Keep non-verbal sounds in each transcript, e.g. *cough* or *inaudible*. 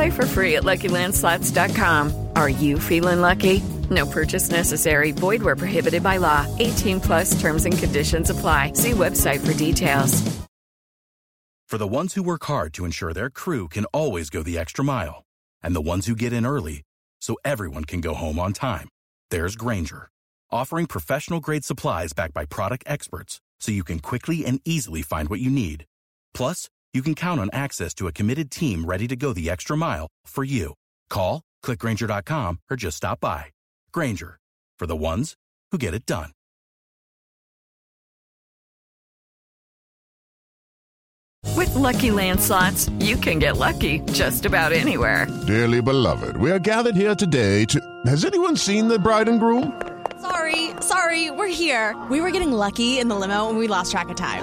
Play for free at LuckyLandSlots.com. Are you feeling lucky? No purchase necessary. Void where prohibited by law. 18 plus terms and conditions apply. See website for details. For the ones who work hard to ensure their crew can always go the extra mile, and the ones who get in early so everyone can go home on time, there's Grainger, offering professional grade supplies backed by product experts so you can quickly and easily find what you need. Plus, you can count on access to a committed team ready to go the extra mile for you. Call, clickgrainger.com, or just stop by. Grainger, for the ones who get it done. With Lucky Land slots, you can get lucky just about anywhere. Dearly beloved, we are gathered here today to. Has anyone seen the bride and groom? Sorry, sorry, we're here. We were getting lucky in the limo and we lost track of time.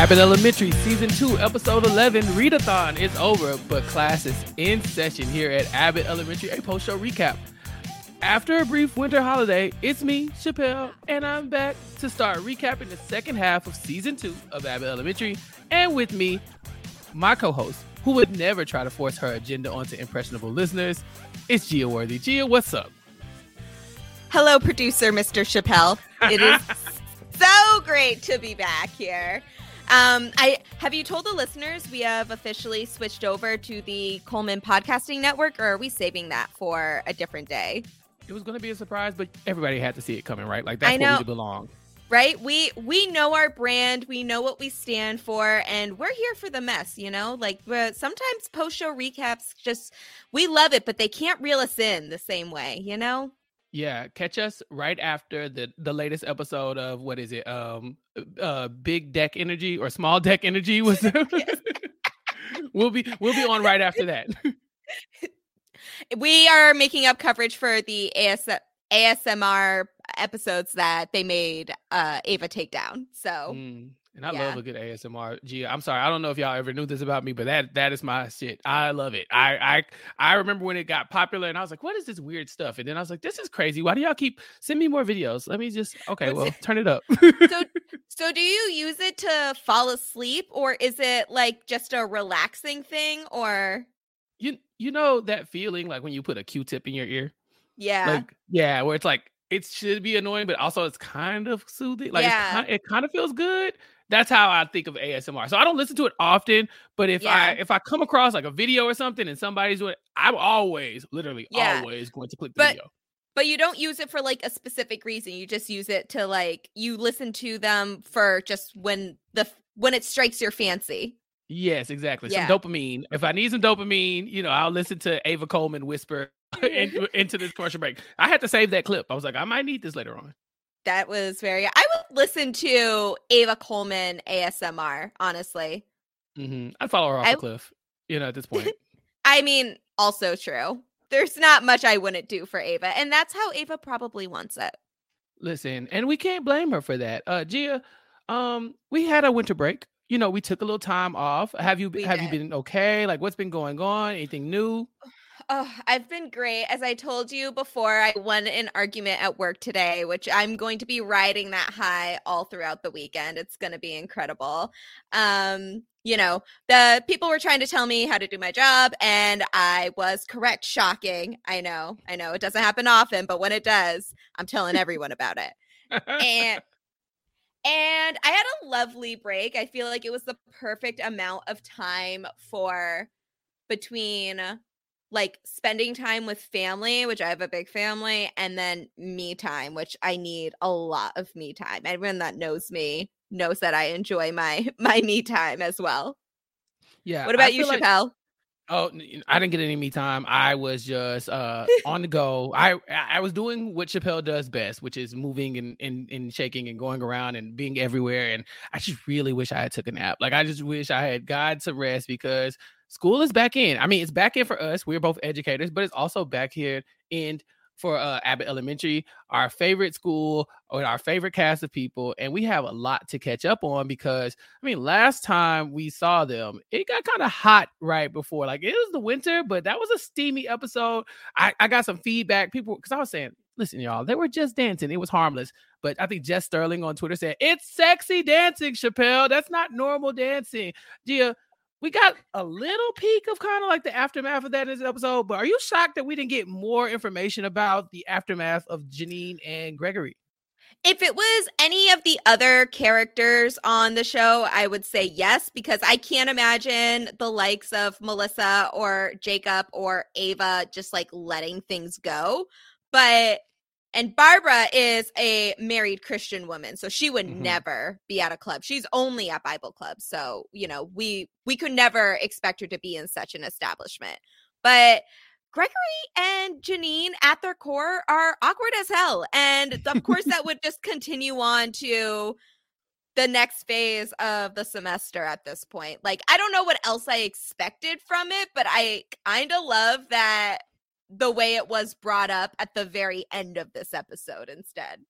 Abbott Elementary Season 2, Episode 11, Readathon is over, but class is in session here at Abbott Elementary, a post show recap. After a brief winter holiday, it's me, Chappell, and I'm back to start recapping the second half of Season 2 of Abbott Elementary, and with me, my co host, who would never try to force her agenda onto impressionable listeners, it's Gia Worthy. Gia, what's up? Hello, producer Mr. Chappell. It is *laughs* so great to be back here. Um, I have you told the listeners we have officially switched over to the Coleman Podcasting Network, or are we saving that for a different day? It was going to be a surprise, but everybody had to see it coming, right? Like that's where we belong, right? We we know our brand, we know what we stand for, and we're here for the mess. You know, like sometimes post show recaps just we love it, but they can't reel us in the same way. You know. Yeah, catch us right after the the latest episode of what is it? Um uh Big Deck Energy or Small Deck Energy was *laughs* *laughs* We'll be we'll be on right after that. *laughs* we are making up coverage for the AS, ASMR episodes that they made uh Ava take down. So mm. And I yeah. love a good ASMR. I'm sorry, I don't know if y'all ever knew this about me, but that that is my shit. I love it. I I I remember when it got popular, and I was like, "What is this weird stuff?" And then I was like, "This is crazy. Why do y'all keep send me more videos? Let me just okay, well, turn it up." *laughs* so, *laughs* so do you use it to fall asleep, or is it like just a relaxing thing, or you you know that feeling like when you put a Q-tip in your ear? Yeah, like yeah, where it's like it should be annoying, but also it's kind of soothing. Like yeah. it kind of feels good that's how I think of ASMR. So I don't listen to it often, but if yeah. I if I come across like a video or something and somebody's doing it, I'm always, literally yeah. always going to click the but, video. But you don't use it for like a specific reason. You just use it to like you listen to them for just when the when it strikes your fancy. Yes, exactly. Yeah. Some dopamine. If I need some dopamine, you know, I'll listen to Ava Coleman whisper *laughs* into, *laughs* into this commercial break. I had to save that clip. I was like, I might need this later on. That was very. I listen to Ava Coleman ASMR, honestly. Mm-hmm. I'd follow her off I- a cliff, you know, at this point. *laughs* I mean, also true. There's not much I wouldn't do for Ava, and that's how Ava probably wants it. Listen, and we can't blame her for that. Uh Gia, um, we had a winter break. You know, we took a little time off. Have you We have you been okay? Like what's been going on? Anything new? Oh, I've been great. As I told you before, I won an argument at work today, which I'm going to be riding that high all throughout the weekend. It's going to be incredible. Um, you know, the people were trying to tell me how to do my job, and I was correct. Shocking. I know. I know. It doesn't happen often, but when it does, I'm telling *laughs* everyone about it. and *laughs* and I had a lovely break. I feel like it was the perfect amount of time for between like spending time with family, which I have a big family, and then me time, which I need a lot of me time. Everyone that knows me knows that I enjoy my *laughs* my me time as well. Yeah. What I about you, like- Chappell? Oh, I didn't get any me time. I was just uh *laughs* on the go. I I was doing what Chappell does best, which is moving and, and and shaking and going around and being everywhere. And I just really wish I had took a nap. Like I just wish I had got some rest because school is back in. I mean, it's back in for us. We're both educators, but it's also back here in for uh, Abbott Elementary, our favorite school or our favorite cast of people, and we have a lot to catch up on because I mean, last time we saw them, it got kind of hot right before. Like it was the winter, but that was a steamy episode. I, I got some feedback. People, because I was saying, listen, y'all, they were just dancing. It was harmless. But I think Jess Sterling on Twitter said, it's sexy dancing, Chappell. That's not normal dancing. Gia, we got a little peek of kind of like the aftermath of that in this episode. But are you shocked that we didn't get more information about the aftermath of Janine and Gregory? If it was any of the other characters on the show, I would say yes, because I can't imagine the likes of Melissa or Jacob or Ava just like letting things go. But and Barbara is a married Christian woman, so she would Mhm. never be at a club. She's only at Bible clubs. So, you know, we we could never expect her to be in such an establishment. But Gregory and Janine at their core are awkward as hell. And of course, that would just continue on to the next phase of the semester at this point. Like, I don't know what else I expected from it, but I kind of love that the way it was brought up at the very end of this episode instead.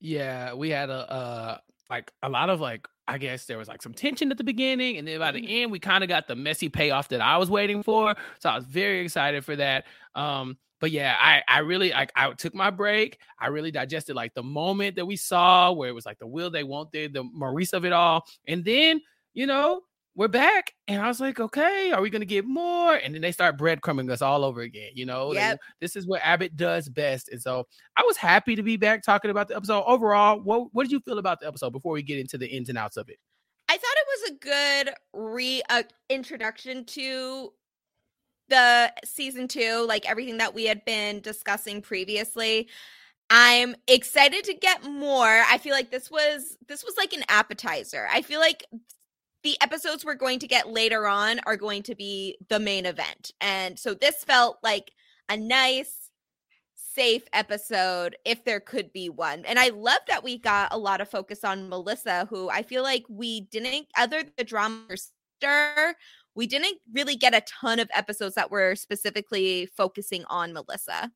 Yeah, we had a uh like a lot of like I guess there was like some tension at the beginning, and then by the end we kind of got the messy payoff that I was waiting for. So I was very excited for that. Um, but yeah, I I really like I took my break. I really digested like the moment that we saw where it was like the will they won't they, the Maurice of it all, and then you know we're back, and I was like, okay, are we gonna get more? And then they start breadcrumbing us all over again. You know, They- this is what Abbott does best, and so I was happy to be back talking about the episode. Overall, what what did you feel about the episode before we get into the ins and outs of it? I thought it was a good re uh, introduction to the season two, like everything that we had been discussing previously. I'm excited to get more. I feel like this was this was like an appetizer. I feel like the episodes we're going to get later on are going to be the main event. And so this felt like a nice safe episode if there could be one. And I love that we got a lot of focus on Melissa, who I feel like we didn't, other than the drama sister, we didn't really get a ton of episodes that were specifically focusing on Melissa.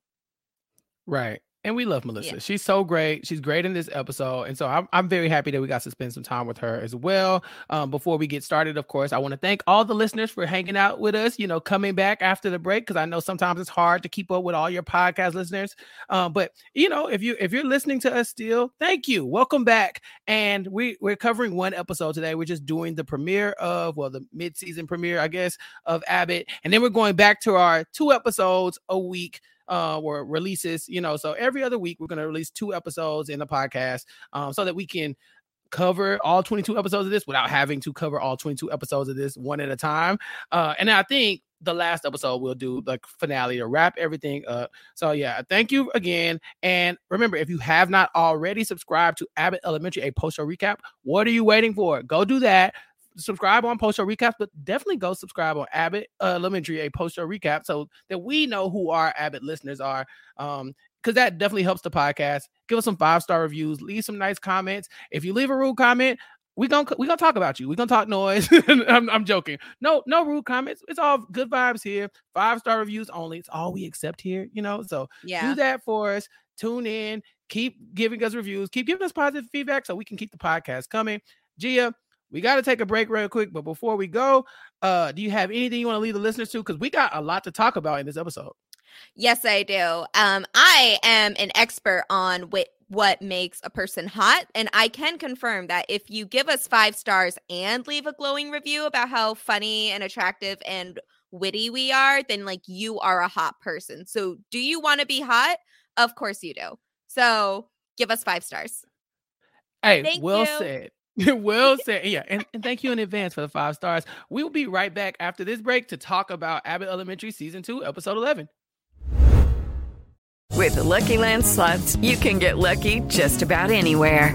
Right. And we love Melissa. She's so great. She's great in this episode. And so I'm, I'm very happy that we got to spend some time with her as well. Um, before we get started, of course, I want to thank all the listeners for hanging out with us, you know, coming back after the break, because I know sometimes it's hard to keep up with all your podcast listeners. Um, but you know, if you if you're listening to us still, thank you. Welcome back. And we, we're covering one episode today. We're just doing the premiere of well, the mid-season premiere, I guess, of Abbott. And then we're going back to our two episodes a week uh or releases you know so every other week we're going to release two episodes in the podcast um so that we can cover all 22 episodes of this without having to cover all 22 episodes of this one at a time uh and i think the last episode we'll do like finale to wrap everything up so yeah thank you again and remember if you have not already subscribed to abbott elementary a post show recap what are you waiting for? Go do that subscribe on post show recaps, but definitely go subscribe on Abbott uh, Elementary, a post show recap, so that we know who our Abbott listeners are. Um, because that definitely helps the podcast. Give us some five star reviews, leave some nice comments. If you leave a rude comment, we gonna we gonna talk about you. We gonna talk noise. *laughs* I'm, I'm joking. No no rude comments. It's all good vibes here. Five star reviews only. It's all we accept here. You know. So Yeah. do that for us. Tune in. Keep giving us reviews. Keep giving us positive feedback so we can keep the podcast coming. Gia, we got to take a break real quick. But before we go, uh, do you have anything you want to leave the listeners to? Because we got a lot to talk about in this episode. Yes, I do. Um, I am an expert on what what makes a person hot, and I can confirm that if you give us five stars and leave a glowing review about how funny and attractive and witty we are, then like you are a hot person. So, do you want to be hot? Of course you do. So, give us five stars. Hey, Thank well you. said. *laughs* well *laughs* said. Yeah, and, and thank you in advance for the five stars. We will be right back after this break to talk about Abbott Elementary season two, episode eleven. With the Lucky Land slots, you can get lucky just about anywhere.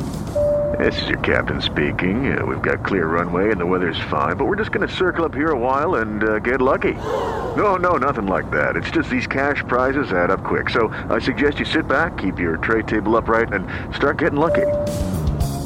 This is your captain speaking. Uh, we've got clear runway and the weather's fine, but we're just going to circle up here a while and uh, get lucky. No, no, nothing like that. It's just these cash prizes add up quick. So I suggest you sit back, keep your tray table upright, and start getting lucky.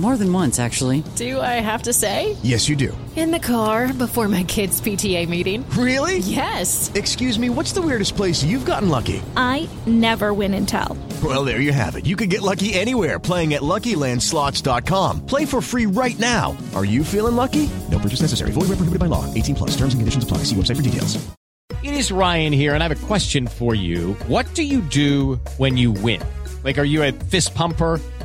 More than once, actually. Do I have to say? Yes, you do. In the car before my kids' PTA meeting. Really? Yes. Excuse me, what's the weirdest place you've gotten lucky? I never win and tell. Well, there you have it. You can get lucky anywhere playing at LuckyLandSlots.com. Play for free right now. Are you feeling lucky? No purchase necessary. Void where prohibited by law. 18 plus. Terms and conditions apply. See website for details. It is Ryan here, and I have a question for you. What do you do when you win? Like, are you a fist pumper?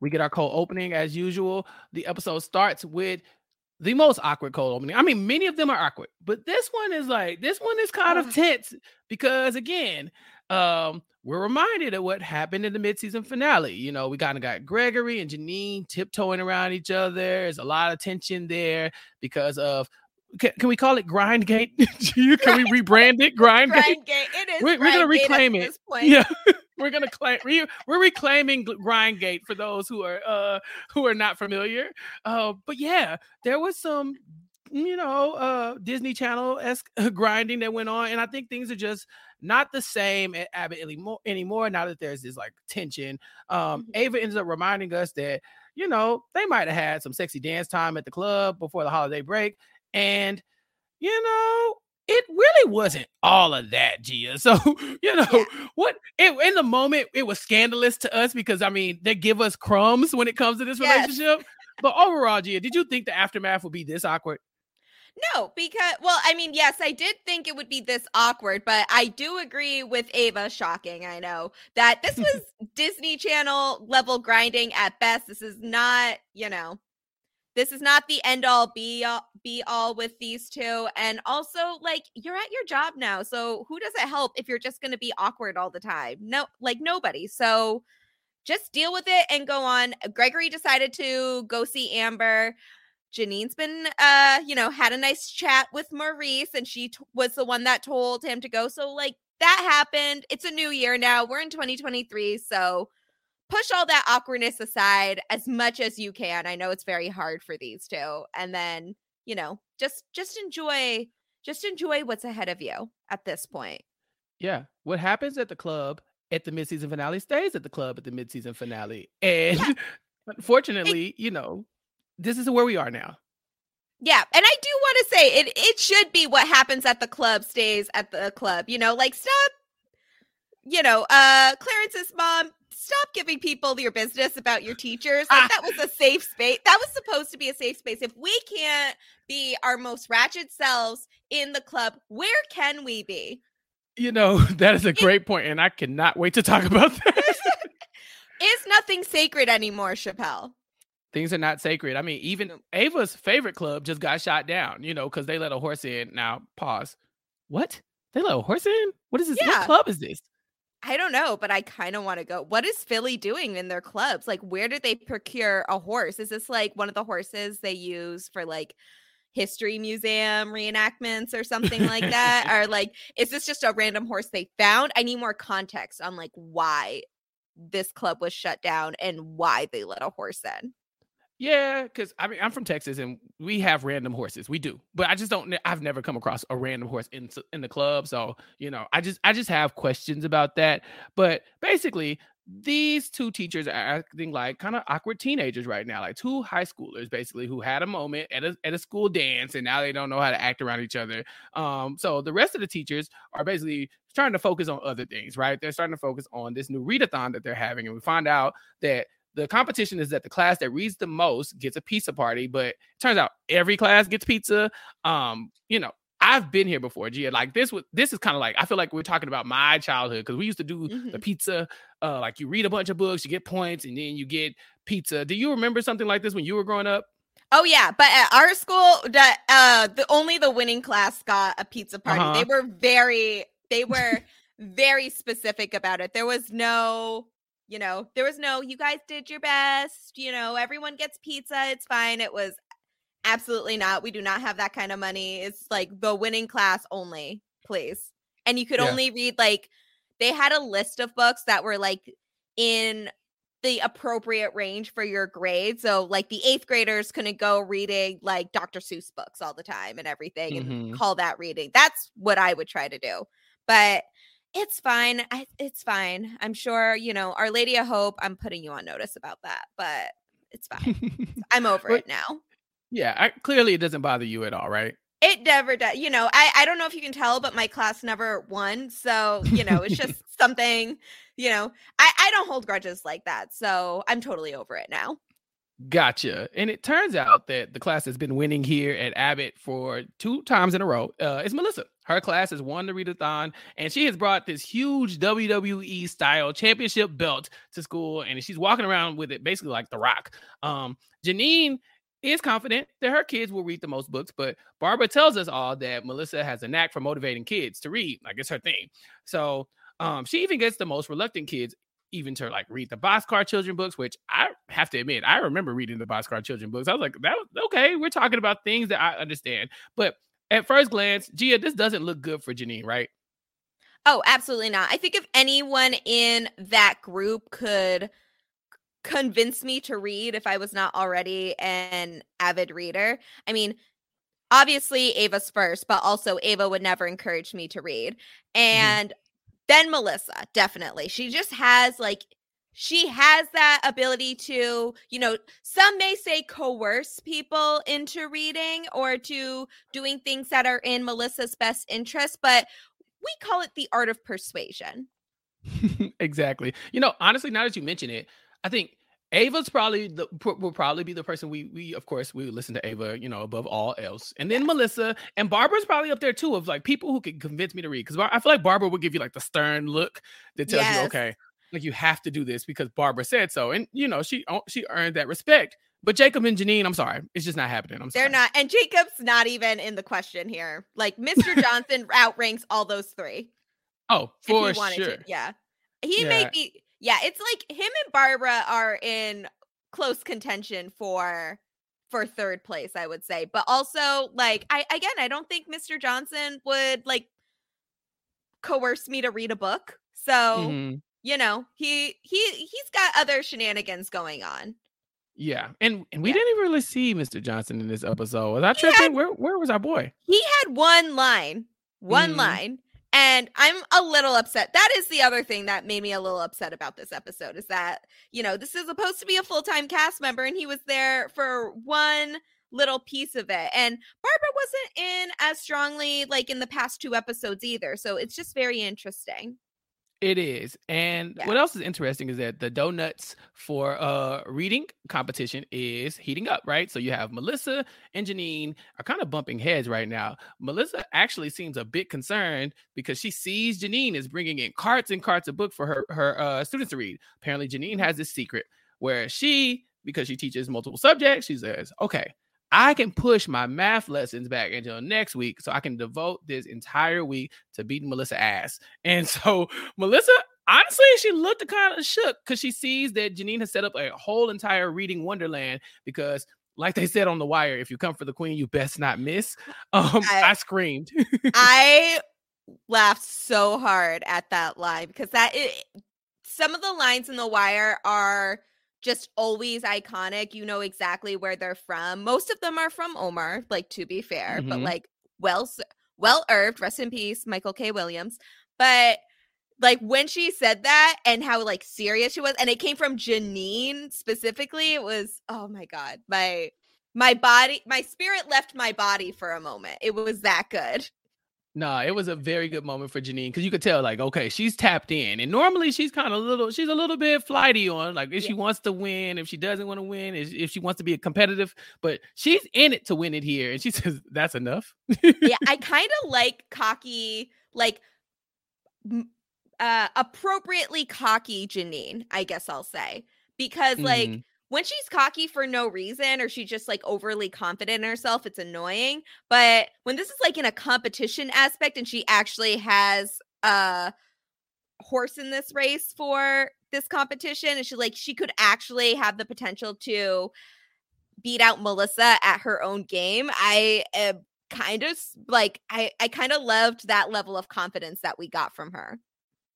We get our cold opening as usual. The episode starts with the most awkward cold opening. I mean, many of them are awkward, but this one is like this one is kind of tense because again, um, we're reminded of what happened in the midseason finale. You know, we kind of got Gregory and Janine tiptoeing around each other. There's a lot of tension there because of can, can we call it Grindgate? *laughs* can we rebrand it Grindgate? Grindgate. It is. We're, we're gonna reclaim it. Yeah, *laughs* we're gonna claim. We, we're reclaiming Grindgate for those who are uh who are not familiar. Uh, but yeah, there was some you know uh Disney Channel esque *laughs* grinding that went on, and I think things are just not the same at Abbott anymore. Anymore now that there's this like tension. Um, Ava ends up reminding us that you know they might have had some sexy dance time at the club before the holiday break, and you know it really wasn't all of that, Gia. So, *laughs* you know, what it, in the moment it was scandalous to us because I mean, they give us crumbs when it comes to this Yes. relationship. But overall, Gia, did you think the aftermath would be this awkward? No, because well, I mean, yes, I did think it would be this awkward, but I do agree with Ava. Shocking, I know that this *laughs* was Disney Channel level grinding at best. This is not, you know, this is not the end all be all be all with these two. And also, like, you're at your job now, so who does it help if you're just going to be awkward all the time? No, like nobody. So just deal with it and go on. Gregory decided to go see Amber. Janine's been, uh, you know, had a nice chat with Maurice, and she t- was the one that told him to go. So, like, that happened. It's a new year now. We're in 2023. So, push all that awkwardness aside as much as you can. I know it's very hard for these two. And then, you know, just just enjoy just enjoy what's ahead of you at this point. Yeah. What happens at the club at the midseason finale stays at the club at the midseason finale. And *laughs* unfortunately, you know, this is where we are now. Yeah, and I do want to say it it should be what happens at the club stays at the club. You know, like stop you know, uh Clarence's mom, stop giving people your business about your teachers. Like that was a *laughs* safe space. That was supposed to be a safe space. If we can't be our most ratchet selves in the club, where can we be? You know, *laughs* that is a great point, and I cannot wait to talk about *laughs* this. that. Is nothing sacred anymore, Chappell? Things are not sacred. I mean, even Ava's favorite club just got shot down, you know, because they let a horse in. Now, pause. What? They let a horse in? What is this? Yeah. What club is this? I don't know, but I kind of want to go. What is Philly doing in their clubs? Like, where did they procure a horse? Is this like one of the horses they use for like history museum reenactments or something like that? *laughs* or like, is this just a random horse they found? I need more context on like why this club was shut down and why they let a horse in. Yeah, because I mean, I'm from Texas and we have random horses. We do, but I just don't. I've never come across a random horse in in the club, so you know, I just I just have questions about that. But basically, these two teachers are acting like kind of awkward teenagers right now, like two high schoolers, basically, who had a moment at a at a school dance and now they don't know how to act around each other. Um, so the rest of the teachers are basically trying to focus on other things, right? They're starting to focus on this new readathon that they're having, and we find out that the competition is that the class that reads the most gets a pizza party, but it turns out every class gets pizza. Um, you know, I've been here before, Gia. Like this was this is kind of like I feel like we're talking about my childhood because we used to do the pizza. Uh, like you read a bunch of books, you get points, and then you get pizza. Do you remember something like this when you were growing up? Oh yeah, but at our school, that uh, the only the winning class got a pizza party. Uh-huh. They were very, they were very specific about it. There was no, you know, there was no. You guys did your best. You know, everyone gets pizza. It's fine. It was absolutely not. We do not have that kind of money. It's like the winning class only, please. And you could Yeah. only read like they had a list of books that were like in the appropriate range for your grade. So like the eighth graders couldn't go reading like Dr. Seuss books all the time and everything and Mhm. call that reading. That's what I would try to do. But it's fine. I, it's fine. I'm sure, you know, Our Lady of Hope, I'm putting you on notice about that, but it's fine. *laughs* I'm over But- it now. Yeah, I, clearly it doesn't bother you at all, right? It never does. You know, I, I don't know if you can tell, but my class never won. So, you know, it's just *laughs* something, you know, I, I don't hold grudges like that. So I'm totally over it now. Gotcha. And it turns out that the class has been winning here at Abbott for two times in a row. Uh, it's Melissa. Her class has won the readathon, and she has brought this huge WWE style championship belt to school, and she's walking around with it basically like The Rock. Um, Janine is confident that her kids will read the most books, but Barbara tells us all that Melissa has a knack for motivating kids to read. Like it's her thing. So um, she even gets the most reluctant kids even to like read the Boxcar children books, which I have to admit, I remember reading the Boxcar children books. I was like, that was okay. We're talking about things that I understand. But at first glance, Gia, this doesn't look good for Janine, right? Oh, absolutely not. I think if anyone in that group could convince me to read if I was not already an avid reader, I mean, obviously Ava's first, but also Ava would never encourage me to read. Mm-hmm. And then Melissa, definitely. She just has like she has that ability to, you know, some may say coerce people into reading or to doing things that are in Melissa's best interest, but we call it the art of persuasion. *laughs* exactly. You know, honestly, now that you mention it, I think Ava's probably the will probably be the person we we of course we listen to Ava, you know, above all else, and then Melissa and Barbara's probably up there too of like people who can convince me to read because I feel like Barbara would give you like the stern look that tells you okay, like you have to do this because Barbara said so, and you know she she earned that respect. But Jacob and Janine, I'm sorry, it's just not happening. I'm. They're not, and Jacob's not even in the question here. Like Mr. *laughs* Johnson outranks all those three. Oh, for sure. to. Yeah. He may be yeah, it's like him and Barbara are in close contention for for third place, I would say. But also, like, I again I don't think Mr. Johnson would like coerce me to read a book. So, Mhm. you know, he he he's got other shenanigans going on. Yeah, and and we didn't even really see Mr. Johnson in this episode. Was I tripping? where where was our boy? He had one line, one Mhm. line, and I'm a little upset. That is the other thing that made me a little upset about this episode is that, you know, this is supposed to be a full-time cast member and he was there for one little piece of it. And Barbara wasn't in as strongly like in the past two episodes either. So it's just very interesting. It is. And Yeah. what else is interesting is that the donuts for uh reading competition is heating up, right? So you have Melissa and Janine are kind of bumping heads right now. Melissa actually seems a bit concerned because she sees Janine is bringing in carts and carts of book for her her uh, students to read. Apparently Janine has this secret where she because she teaches multiple subjects, she says, "Okay, I can push my math lessons back until next week so I can devote this entire week to beating Melissa ass. And *laughs* so Melissa, honestly, she looked kind of shook because she sees that Janine has set up a whole entire reading wonderland because like they said on the wire, if you come for the queen, you best not miss. *laughs* Um, I, I screamed. *laughs* I laughed so hard at that line because that it, some of the lines in the wire are just always iconic. You know exactly where they're from. Most of them are from Omar, like to be fair, but Mhm. like well well earned, rest in peace, Michael K. Williams. But like when she said that and how like serious she was, and it came from Janine specifically, it was oh my god, my my body, my spirit left my body for a moment. It was that good. Nah, it was a very good moment for Janine because you could tell, like, okay, she's tapped in, and normally she's kind of little, she's a little bit flighty on, like, if she wants to win, if she doesn't want to win, if, she wants to be a competitive, but she's in it to win it here, and she *laughs* says that's enough. yeah, I *laughs* kind of like cocky, like uh appropriately cocky Janine, I guess I'll say. Because like Mhm. When she's cocky for no reason or she's just like overly confident in herself, it's annoying. But when this is like in a competition aspect and she actually has a horse in this race for this competition and she like she could actually have the potential to beat out Melissa at her own game. I am kind of like I I kind of loved that level of confidence that we got from her.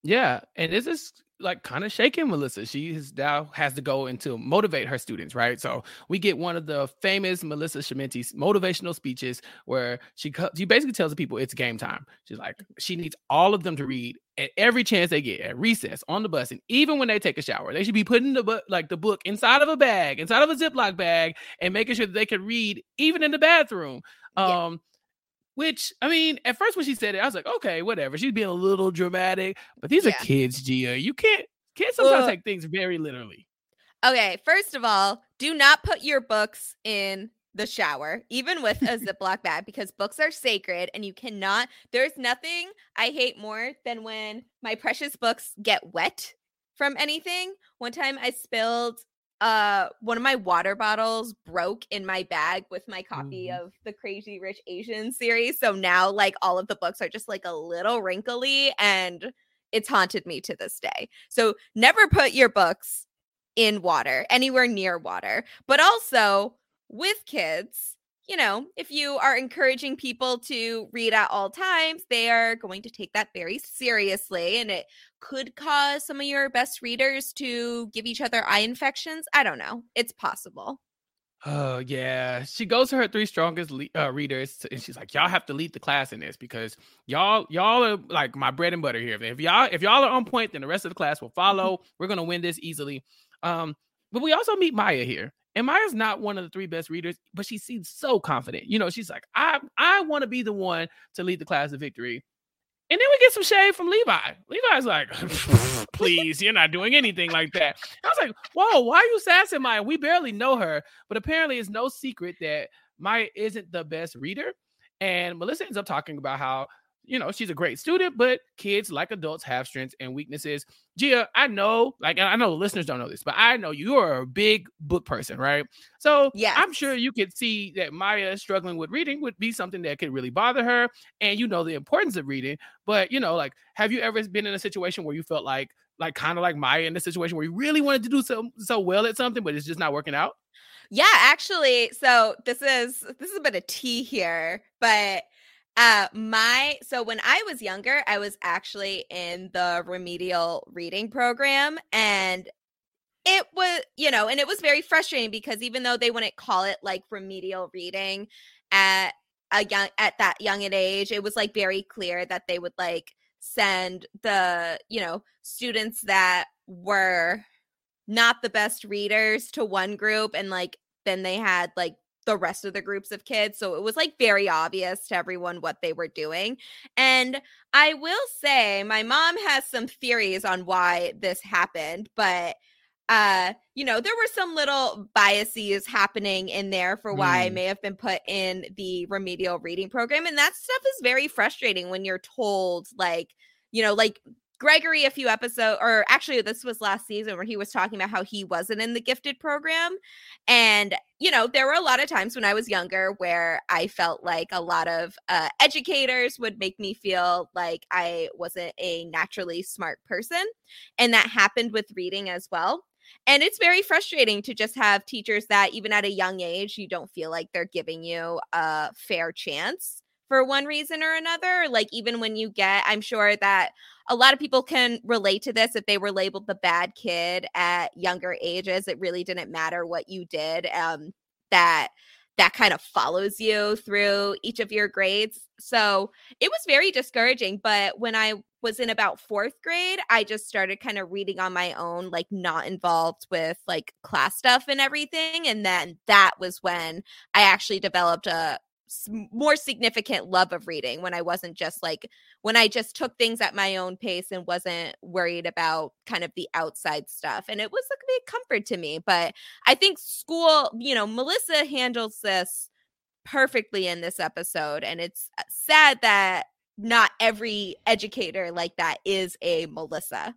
Yeah, and this is like kind of shaking Melissa. She is now has to go into motivate her students, right? So we get one of the famous Melissa Schemmenti's motivational speeches where she she basically tells the people it's game time. She's like she needs all of them to read at every chance they get at recess, on the bus, and even when they take a shower. They should be putting the book like the book inside of a bag, inside of a Ziploc bag, and making sure that they can read even in the bathroom. Um which I mean, at first when she said it, I was like, okay, whatever. She's being a little dramatic, but these Yeah. are kids, Gia. You can't kids sometimes Ugh. take things very literally. Okay, first of all, do not put your books in the shower, even with a *laughs* Ziploc bag, because books are sacred and you cannot. There's nothing I hate more than when my precious books get wet from anything. One time I spilled uh one of my water bottles broke in my bag with my copy of the Crazy Rich Asian series. So now like all of the books are just like a little wrinkly and it's haunted me to this day. So never put your books in water, anywhere near water. But also with kids, you know, if you are encouraging people to read at all times, they are going to take that very seriously. And it could cause some of your best readers to give each other eye infections. I don't know. It's possible. Oh yeah, she goes to her three strongest le- uh, readers, and she's like, "Y'all have to lead the class in this because y'all, y'all are like my bread and butter here. If y'all, if y'all are on point, then the rest of the class will follow. We're gonna win this easily." Um, but we also meet Maya here, and Maya's not one of the three best readers, but she seems so confident. You know, she's like, "I, I want to be the one to lead the class to victory." And then we get some shade from Levi. Levi's like, *laughs* please, you're not doing anything like that. I was like, whoa, why are you sassing Maya? We barely know her, but apparently it's no secret that Maya isn't the best reader. And Melissa ends up talking about how, you know, she's a great student, but kids, like adults, have strengths and weaknesses. Gia, I know, like, I know the listeners don't know this, but I know you are a big book person, right? So yeah, I'm sure you could see that Maya struggling with reading would be something that could really bother her. And you know the importance of reading. But, you know, like, have you ever been in a situation where you felt like, like, kind of like Maya in the situation where you really wanted to do so, so well at something, but it's just not working out? Yeah, actually, so this is this is a bit of tea here, but uh my so when I was younger, I was actually in the remedial reading program and it was, you know, and it was very frustrating because even though they wouldn't call it like remedial reading at a young at that young an age, it was like very clear that they would like send the, you know, students that were not the best readers to one group and like then they had like the rest of the groups of kids. So it was like very obvious to everyone what they were doing. And I will say, my mom has some theories on why this happened, but uh you know there were some little biases happening in there for why i Mm. may have been put in the remedial reading program and that stuff is very frustrating when you're told like you know like gregory a few episodes or actually this was last season where he was talking about how he wasn't in the gifted program. And you know there were a lot of times when i was younger where i felt like a lot of uh, educators would make me feel like i wasn't a naturally smart person. And that happened with reading as well. And it's very frustrating to just have teachers that, even at a young age, you don't feel like they're giving you a fair chance for one reason or another. Like, even when you get, I'm sure that a lot of people can relate to this if they were labeled the bad kid at younger ages. It really didn't matter what you did. Um, that that kind of follows you through each of your grades. So it was very discouraging. But when I was in about fourth grade, I just started kind of reading on my own, like not involved with like class stuff and everything. And then that was when I actually developed a more significant love of reading when I wasn't just like when I just took things at my own pace and wasn't worried about kind of the outside stuff. And it was a big comfort to me. But I think school, you know, Melissa handles this perfectly in this episode. And it's uh, sad that not every educator like that is a Melissa.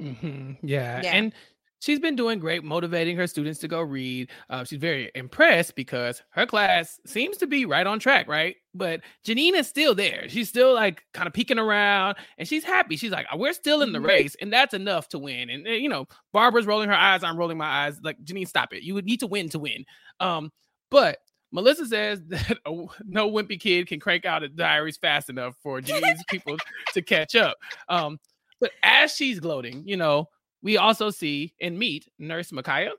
hmm Yeah. Yeah. And she's been doing great motivating her students to go read. Uh, she's very impressed because her class seems to be right on track, right? But Janine is still there. She's still like kind of peeking around and she's happy. She's like, we're still in the Mhm. race, and that's enough to win. And, uh, you know, Barbara's rolling her eyes. I'm rolling my eyes. Like, Janine, stop it. You would need to win to win. Um, but Melissa says *laughs* that a, no wimpy kid can crank out a diaries fast enough for *laughs* Janine's people to catch up. Um, but as she's gloating, you know, we also see and meet Nurse Micaiah.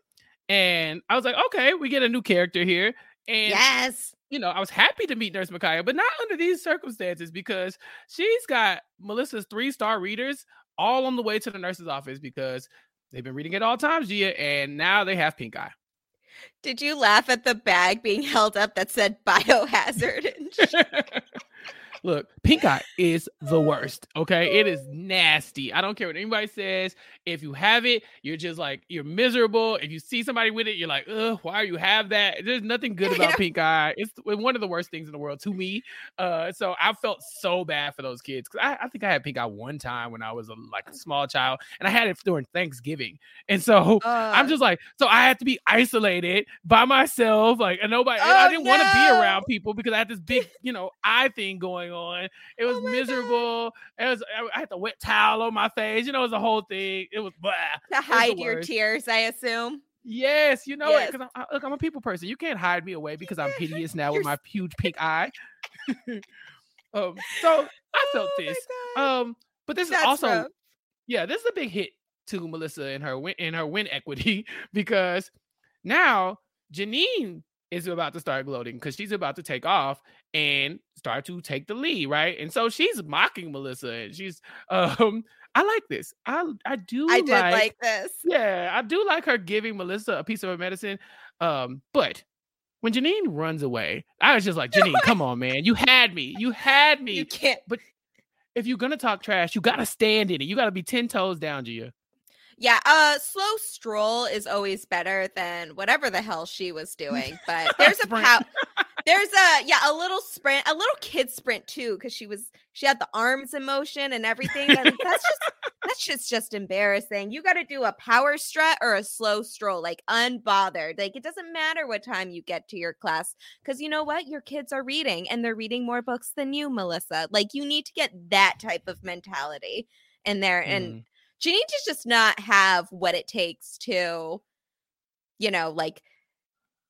And I was like, okay, we get a new character here. And yes, you know, I was happy to meet Nurse Micaiah, but not under these circumstances because she's got Melissa's three star readers all on the way to the nurse's office because they've been reading at all times, Gia, and now they have pink eye. Did you laugh at the bag being held up that said *laughs* biohazard? *laughs* Look, pink eye is the worst. Okay, it is *laughs* nasty. I don't care what anybody says. If you have it, you're just like you're miserable. If you see somebody with it, you're like, ugh, why are you have that? There's nothing good *laughs* about pink eye. It's one of the worst things in the world to me. Uh, so I felt so bad for those kids because I, I think I had pink eye one time when I was a, like a small child, and I had it during Thanksgiving, and so I'm just like, so I had to be isolated by myself, like, and nobody. and I Oh, didn't want to be around people because I had this big, *laughs* you know, eye thing going on. It was miserable. It was. I- I had the wet towel on my face. You know, it was a whole thing. It was blah. to It hide your worst. tears, I assume. Yes, you know Yes. it. Because I, look, I'm a people person. You can't hide me away because I'm hideous now with my huge pink *laughs* eye. *laughs* um, so I felt this. Um, but this Oh That's is also, rough. yeah, this is a big hit to Melissa and her win in her win equity *laughs* because now Janine is about to start gloating because she's about to take off and start to take the lead, right? And so she's mocking Melissa and she's um I like this. I I do I did like this. Yeah, I do like her giving Melissa a piece of her medicine. Um, but when Janine runs away, I was just like, *laughs* Janine, come on, man. You had me. You had me. You can't. But if you're gonna talk trash, you gotta stand in it. You gotta be 10 toes down, Gia. Yeah, uh slow stroll is always better than whatever the hell she was doing. But *laughs* there's a Sprint. There's a yeah, a little sprint, a little kid sprint too, because she was she had the arms in motion and everything. And that's just that's just just embarrassing. You gotta do a power strut or a slow stroll, like unbothered. Like it doesn't matter what time you get to your class, because you know what? Your kids are reading and they're reading more books than you, Melissa. Like you need to get that type of mentality in there. And mm-hmm. Janine does just not have what it takes to, you know, like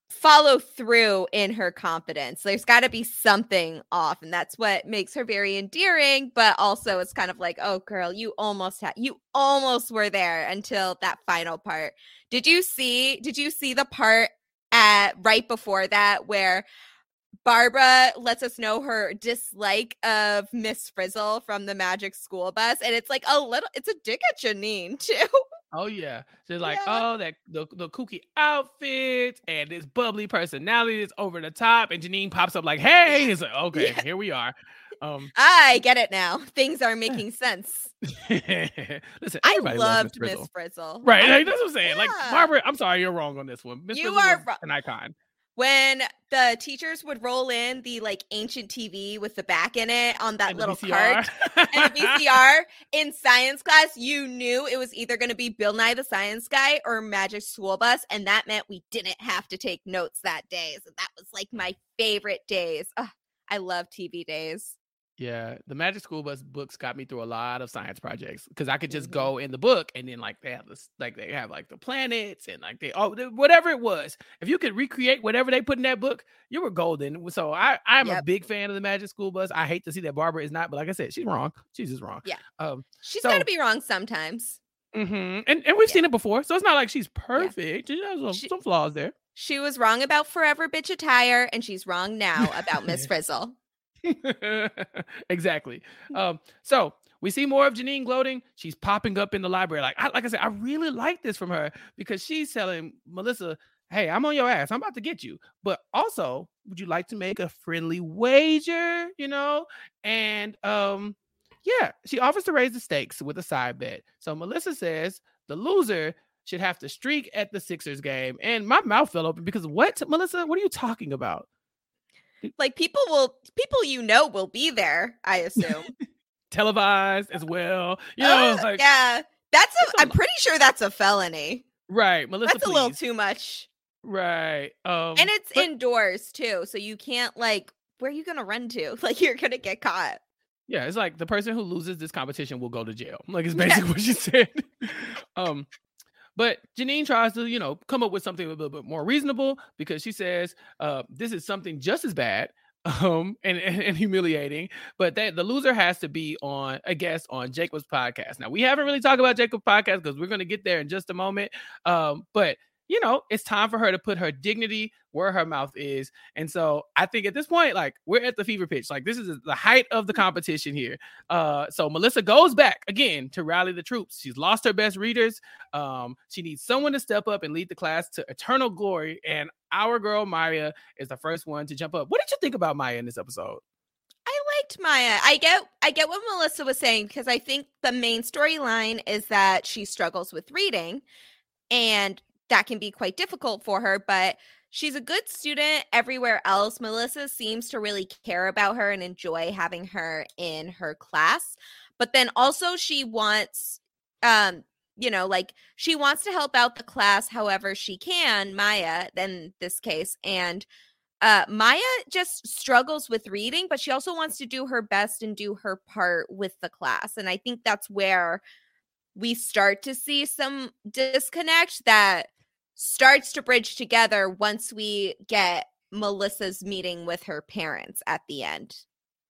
follow through in her confidence. There's got to be something off, and that's what makes her very endearing. But also, it's kind of like, oh, girl, you almost had, you almost were there until that final part. Did you see? Did you see the part at right before that where? Barbara lets us know her dislike of Miss Frizzle from the Magic School Bus, and it's like a little, it's a dig at Janine *laughs* too. Oh yeah, she's like, oh that the the kooky outfit and this bubbly personality is over the top, and Janine pops up like, hey, it's like, *laughs* okay, Yeah. here we are. Um, I get it now. Things are *laughs* making sense. listen, I loved Miss Frizzle. Frizzle. Right, I- like, that's what I'm saying. Like Yeah. Barbara, I'm sorry, you're wrong on this one. Miss You Frizzle are an icon. When the teachers would roll in the like ancient TV with the back in it on that And little VCR. cart and the VCR in science class, you knew it was either going to be Bill Nye the Science Guy or Magic School Bus, and that meant we didn't have to take notes that day. So that was like my favorite days. Ugh, I love TV days. Yeah, the Magic School Bus books got me through a lot of science projects because I could just Mm-hmm. go in the book and then like they have this, like they have like the planets and like they oh whatever it was. If you could recreate whatever they put in that book, you were golden. So I I'm a big fan of the Magic School Bus. I hate to see that Barbara is not, but like I said, she's wrong. She's just wrong. Yeah. Um. She's So- got to be wrong sometimes. mhm. And and we've seen it before, so it's not like she's perfect. She has some, She- some flaws there. She was wrong about Forever Bitch Attire, and she's wrong now about Miss *laughs* Frizzle. *laughs* exactly. Um, so we see more of Janine gloating. She's popping up in the library. Like, I, like I said, I really like this from her because she's telling Melissa, "Hey, I'm on your ass. I'm about to get you. But also, would you like to make a friendly wager? You know?" And um, yeah, she offers to raise the stakes with a side bet. So Melissa says the loser should have to streak at the Sixers game. And my mouth fell open because what, Melissa? What are you talking about? Like people will, people you know will be there. I assume. *laughs* televised as well. You know, Uh, like yeah, that's a. I'm pretty sure that's a felony. right, Melissa. That's a little too much. right. Um, and it's but- indoors too, so you can't like. Where are you gonna run to? *laughs* Like you're gonna get caught. yeah, it's like the person who loses this competition will go to jail. Like it's basically what she said. *laughs* um, but Janine tries to, you know, come up with something a little bit more reasonable because she says, uh, this is something just as bad. *laughs* Um and, and, and humiliating, but that the loser has to be on a guest on Jacob's podcast. Now we haven't really talked about Jacob's podcast because we're gonna get there in just a moment. Um, but you know, it's time for her to put her dignity where her mouth is. And so I think at this point, like we're at the fever pitch. Like this is the height of the competition here. Uh, so Melissa goes back again to rally the troops. She's lost her best readers. Um, she needs someone to step up and lead the class to eternal glory. And our girl Maya is the first one to jump up. What did you think about Maya in this episode? I liked Maya. I get I get what Melissa was saying because I think the main storyline is that she struggles with reading and that can be quite difficult for her, but she's a good student everywhere else. Melissa seems to really care about her and enjoy having her in her class. But then also she wants um you know like she wants to help out the class however she can maya in this case and uh maya just struggles with reading but she also wants to do her best and do her part with the class and i think that's where we start to see some disconnect that starts to bridge together once we get melissa's meeting with her parents at the end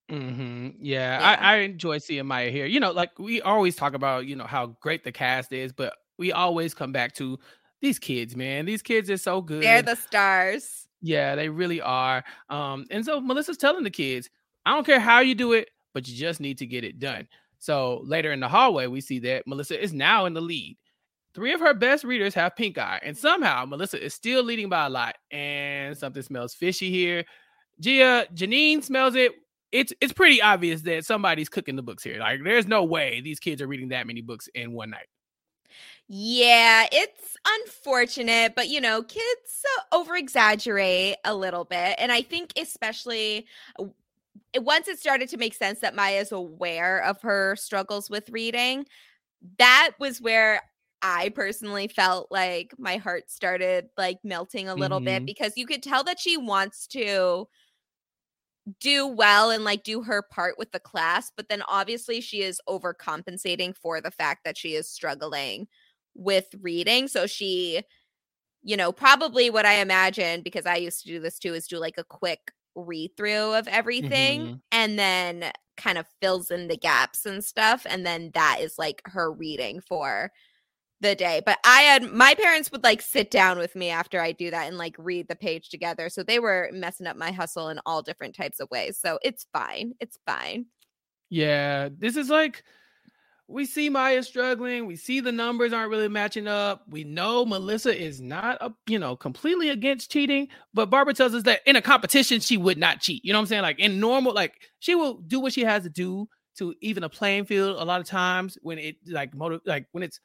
hmm Yeah, Yeah. I, I enjoy seeing Maya here. You know, like we always talk about, you know, how great the cast is, but we always come back to these kids, man. These kids are so good. they're the stars Yeah, they really are. Um, and so Melissa's telling the kids, I don't care how you do it, but you just need to get it done. So later in the hallway, we see that Melissa is now in the lead. Three of her best readers have pink eye, and somehow Melissa is still leading by a lot. And something smells fishy here. Gia, Janine smells it. It's it's pretty obvious that somebody's cooking the books here. Like, there's no way these kids are reading that many books in one night. Yeah, it's unfortunate, but you know, kids uh, over exaggerate a little bit. And I think, especially once it started to make sense that Maya's aware of her struggles with reading, that was where I personally felt like my heart started like melting a little bit Mhm. because you could tell that she wants to do well and like do her part with the class, but then obviously she is overcompensating for the fact that she is struggling with reading. So she, you know, probably what I imagine, because I used to do this too, is do like a quick read through of everything Mhm. and then kind of fills in the gaps and stuff. And then that is like her reading for the day. But I had my parents would like sit down with me after I do that and like read the page together. So they were messing up my hustle in all different types of ways. So it's fine. It's fine. Yeah, this is like we see Maya struggling. We see the numbers aren't really matching up. We know Melissa is not a, you know, completely against cheating, but Barbara tells us that in a competition she would not cheat. You know what I'm saying? Like in normal, like she will do what she has to do to even a playing field a lot of times when it like motive like when it's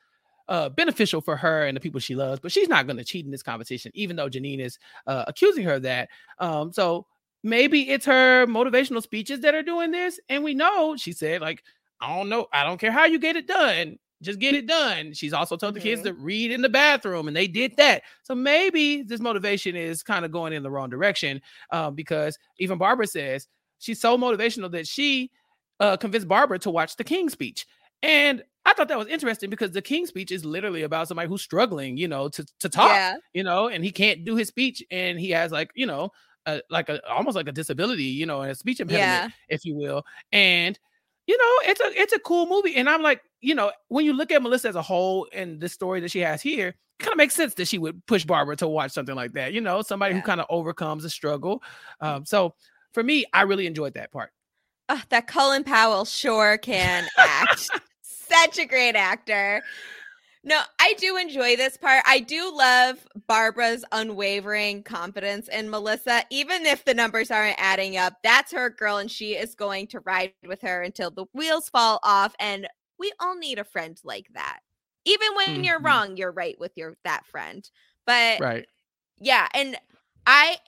uh beneficial for her and the people she loves, but she's not going to cheat in this competition, even though Janine is uh accusing her of that. Um, so maybe it's her motivational speeches that are doing this, and we know she said like I don't know. I don't care how you get it done. Just get it done. She's also told mm-hmm. the kids to read in the bathroom, and they did that. So maybe this motivation is kind of going in the wrong direction um, because even Barbara says she's so motivational that she uh, convinced Barbara to watch the King speech. And I thought that was interesting because the King speech is literally about somebody who's struggling, you know, to to talk, yeah. you know, and he can't do his speech, and he has like, you know, a, like a almost like a disability, you know, and a speech impediment, yeah. if you will, and you know, it's a it's a cool movie. And I'm like, you know, when you look at Melissa as a whole and the story that she has here, it kind of makes sense that she would push Barbara to watch something like that. You know, somebody yeah. who kind of overcomes a struggle. Um, so for me, I really enjoyed that part. Oh, that Colin Powell sure can act. *laughs* Such a great actor. No, I do enjoy this part. I do love Barbara's unwavering confidence in Melissa. Even if the numbers aren't adding up, that's her girl, and she is going to ride with her until the wheels fall off. And we all need a friend like that. Even when mm-hmm. you're wrong, you're right with your that friend. But right. Yeah, and I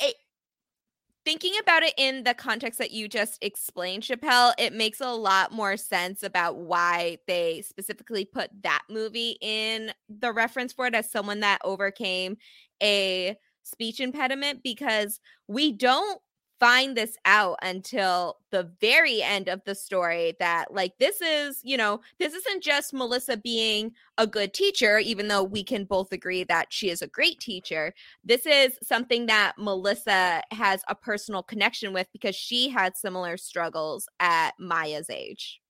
thinking about it in the context that you just explained, Chappell, it makes a lot more sense about why they specifically put that movie in the reference for it as someone that overcame a speech impediment because we don't find this out until the very end of the story that like this is you know this isn't just melissa being a good teacher even though we can both agree that she is a great teacher. This is something that melissa has a personal connection with because she had similar struggles at maya's age.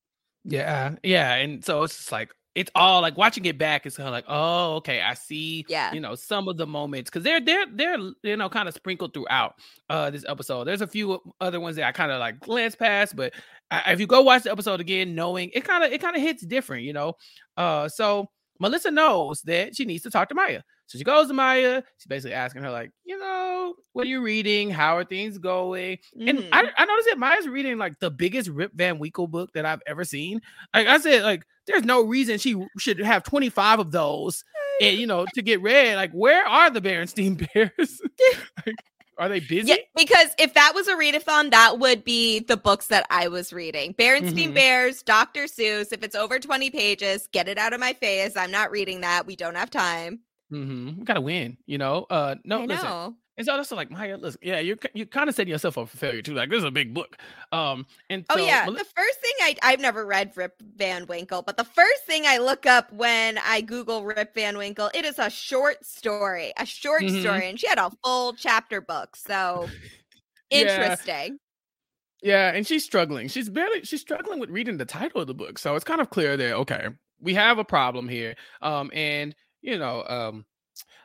Yeah yeah and so it's just like it's all like watching it back is kind of like, oh, okay, I see. Yeah, you know, some of the moments because they're they're they're you know kind of sprinkled throughout uh this episode. There's a few other ones that I kind of like glance past, but I, if you go watch the episode again, knowing it kind of it kind of hits different, you know. Uh, so Melissa knows that she needs to talk to Maya. So she goes to Maya. She's basically asking her, like, you know, what are you reading? How are things going? Mm-hmm. And I, I noticed that Maya's reading like the biggest Rip Van Winkle book that I've ever seen. Like I said, like, there's no reason she should have 25 of those and you know to get read. Like, where are the Berenstain *laughs* Bears? *laughs* like, are they busy? Yeah, because if that was a readathon, that would be the books that I was reading. Berenstain mm-hmm. Bears, Dr. Seuss. If it's over 20 pages, get it out of my face. I'm not reading that. We don't have time. Mm-hmm. We gotta win, you know. Uh no, I listen. Know. It's also like Maya, listen, yeah, you're you kind of setting yourself up for failure too. Like this is a big book. Um and Oh yeah. the first thing I I've never read Rip Van Winkle, but the first thing I look up when I Google Rip Van Winkle, it is a short story. A short mm-hmm. story. And she had a full chapter book. So *laughs* interesting. Yeah. yeah, and she's struggling. She's barely she's struggling with reading the title of the book. So it's kind of clear that okay, we have a problem here. Um and you know, um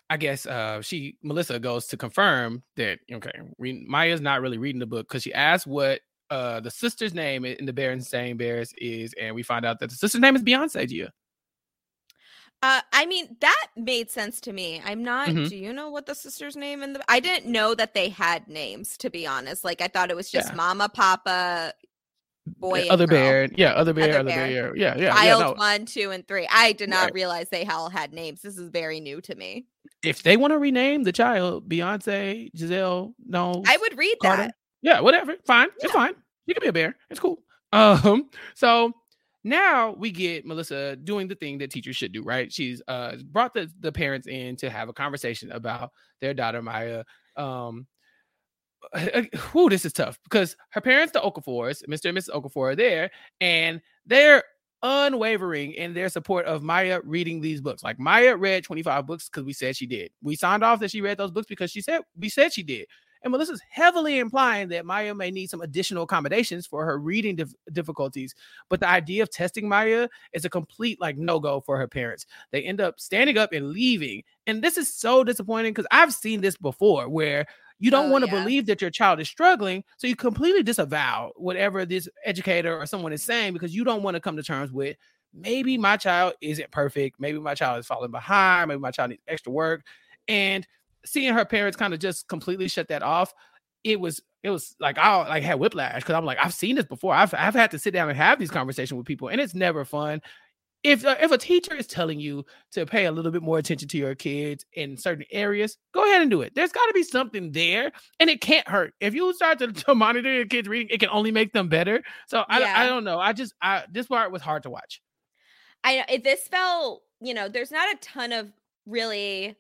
I guess uh, she Melissa goes to confirm that okay, re- Maya's not really reading the book because she asked what uh, the sister's name in the Berenstain Bears is, and we find out that the sister's name is Beyonce. Gia. Uh, I mean that made sense to me. I'm not. Mm-hmm. Do you know what the sister's name in the? I didn't know that they had names. To be honest, like I thought it was just yeah. Mama, Papa, boy, other girl. bear, yeah, other bear, other, other bear. bear. yeah, yeah, Child yeah, no. one, two, and three. I did not right. realize they all had names. This is very new to me if they want to rename the child Beyonce, Giselle, no, I would read Carter, that. Yeah, whatever. Fine. Yeah. It's fine. You can be a bear. It's cool. *laughs* Um, so now we get Melissa doing the thing that teachers should do, right? She's uh brought the, the parents in to have a conversation about their daughter Maya. Um whoo, this is tough because her parents, the Okafors, Mr. and Mrs. Okafor, are there, and they're unwavering in their support of Maya reading these books. Like Maya read 25 books because we said she did. We signed off that she read those books because she said we said she did. And Melissa's heavily implying that Maya may need some additional accommodations for her reading dif- difficulties. But the idea of testing Maya is a complete like no go for her parents. They end up standing up and leaving. And this is so disappointing because I've seen this before where you don't oh, want to yeah. believe that your child is struggling. So you completely disavow whatever this educator or someone is saying because you don't want to come to terms with maybe my child isn't perfect. Maybe my child is falling behind. Maybe my child needs extra work. And seeing her parents kind of just completely shut that off, it was it was like I like had whiplash because I'm like I've seen this before. I've I've had to sit down and have these conversations with people, and it's never fun. If uh, if a teacher is telling you to pay a little bit more attention to your kids in certain areas, go ahead and do it. There's got to be something there, and it can't hurt. If you start to, *laughs* to monitor your kids reading, it can only make them better. So I Yeah. I don't know. I just I this part was hard to watch. I this felt, you know, there's not a ton of really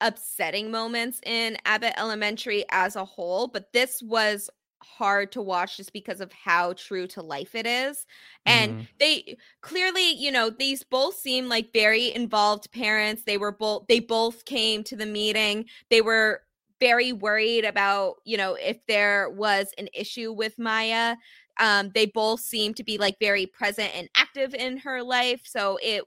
upsetting moments in Abbott Elementary as a whole, but this was hard to watch just because of how true to life it is. And Mm-hmm. they clearly, you know, these both seem like very involved parents. They were both they both came to the meeting. They were very worried about, you know, if there was an issue with Maya. Um, they both seem to be like very present and active in her life. So it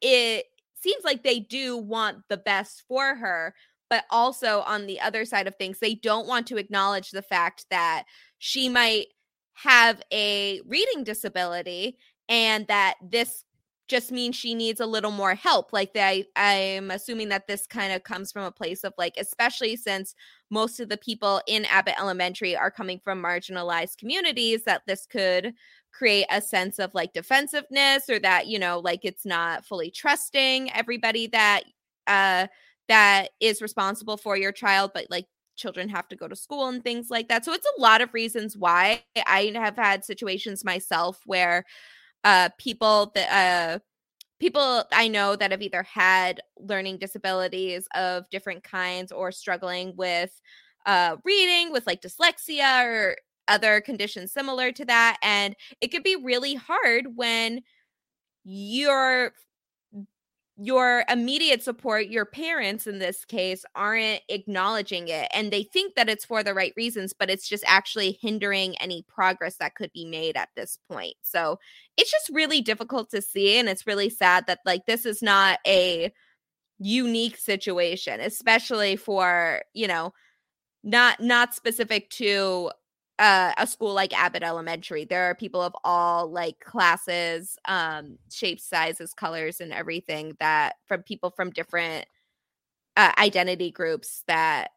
it seems like they do want the best for her but also on the other side of things they don't want to acknowledge the fact that she might have a reading disability and that this just means she needs a little more help. Like they i'm assuming that this kind of comes from a place of like especially since most of the people in abbott elementary are coming from marginalized communities that this could create a sense of like defensiveness or that you know like it's not fully trusting everybody that uh that is responsible for your child but like children have to go to school and things like that. So it's a lot of reasons why i have had situations myself where uh people that uh people i know that have either had learning disabilities of different kinds or struggling with uh reading with like dyslexia or other conditions similar to that and it could be really hard when your your immediate support your parents in this case aren't acknowledging it and they think that it's for the right reasons but it's just actually hindering any progress that could be made at this point. So it's just really difficult to see and it's really sad that like this is not a unique situation especially for you know not not specific to uh, a school like Abbott Elementary. There are people of all like classes, um, shapes, sizes, colors, and everything that from people from different uh, identity groups that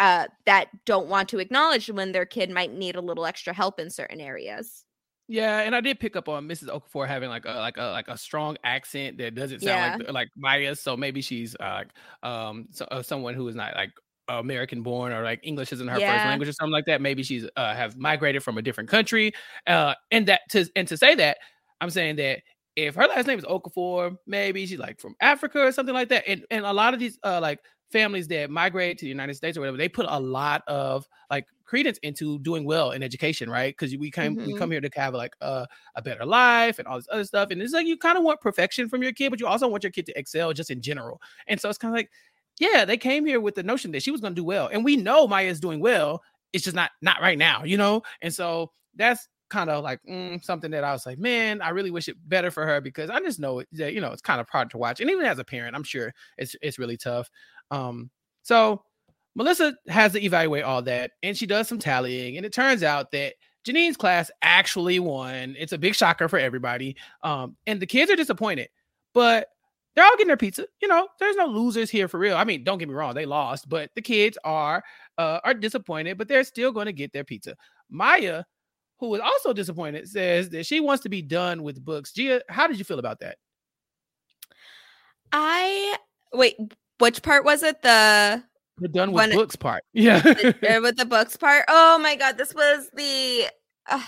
uh, that don't want to acknowledge when their kid might need a little extra help in certain areas. Yeah, and I did pick up on Mrs. Okafor having like a like a like a strong accent that doesn't sound like like Maya's. So maybe she's uh, um so, uh, someone who is not like American born or like English isn't her first language or something like that. Maybe she's uh, have migrated from a different country. Uh, and that to and to say that, I'm saying that if her last name is Okafor, maybe she's like from Africa or something like that. And and a lot of these uh like families that migrate to the United States or whatever, they put a lot of like credence into doing well in education, right? Because we came we Mhm. come here to have like a, a better life and all this other stuff. And it's like you kind of want perfection from your kid, but you also want your kid to excel just in general. And so it's kind of like, yeah, they came here with the notion that she was going to do well, and we know Maya's doing well. It's just not not right now, you know. And so that's kind of like mm, something that I was like, man, I really wish it better for her because I just know that you know it's kind of hard to watch, and even as a parent, I'm sure it's it's really tough. Um, so Melissa has to evaluate all that, and she does some tallying, and it turns out that Janine's class actually won. It's a big shocker for everybody, um, and the kids are disappointed, but they're all getting their pizza. You know, there's no losers here for real. I mean, don't get me wrong, they lost, but the kids are uh, are disappointed, but they're still going to get their pizza. Maya, who is also disappointed, says that she wants to be done with books. Gia, how did you feel about that? I wait. Which part was it? The The done with When books part. *laughs* Yeah. the- with *laughs* the books part. Oh my god, this was the. Uh,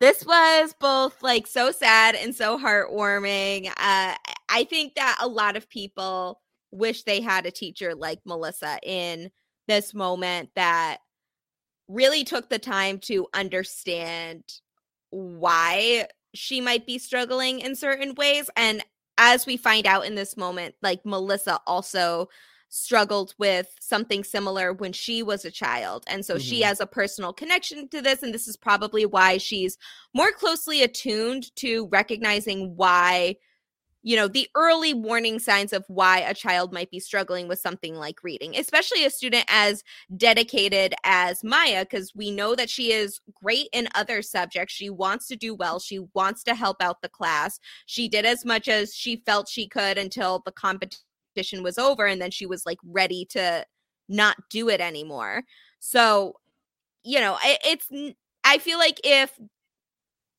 this was both like so sad and so heartwarming. Uh, I think that a lot of people wish they had a teacher like Melissa in this moment that really took the time to understand why she might be struggling in certain ways. And as we find out in this moment, like Melissa also struggled with something similar when she was a child. And so she Mhm. has a personal connection to this. And this is probably why she's more closely attuned to recognizing why you know, the early warning signs of why a child might be struggling with something like reading, especially a student as dedicated as Maya, because we know that she is great in other subjects. She wants to do well, she wants to help out the class. She did as much as she felt she could until the competition was over, and then she was like ready to not do it anymore. So, you know, it, it's, I feel like if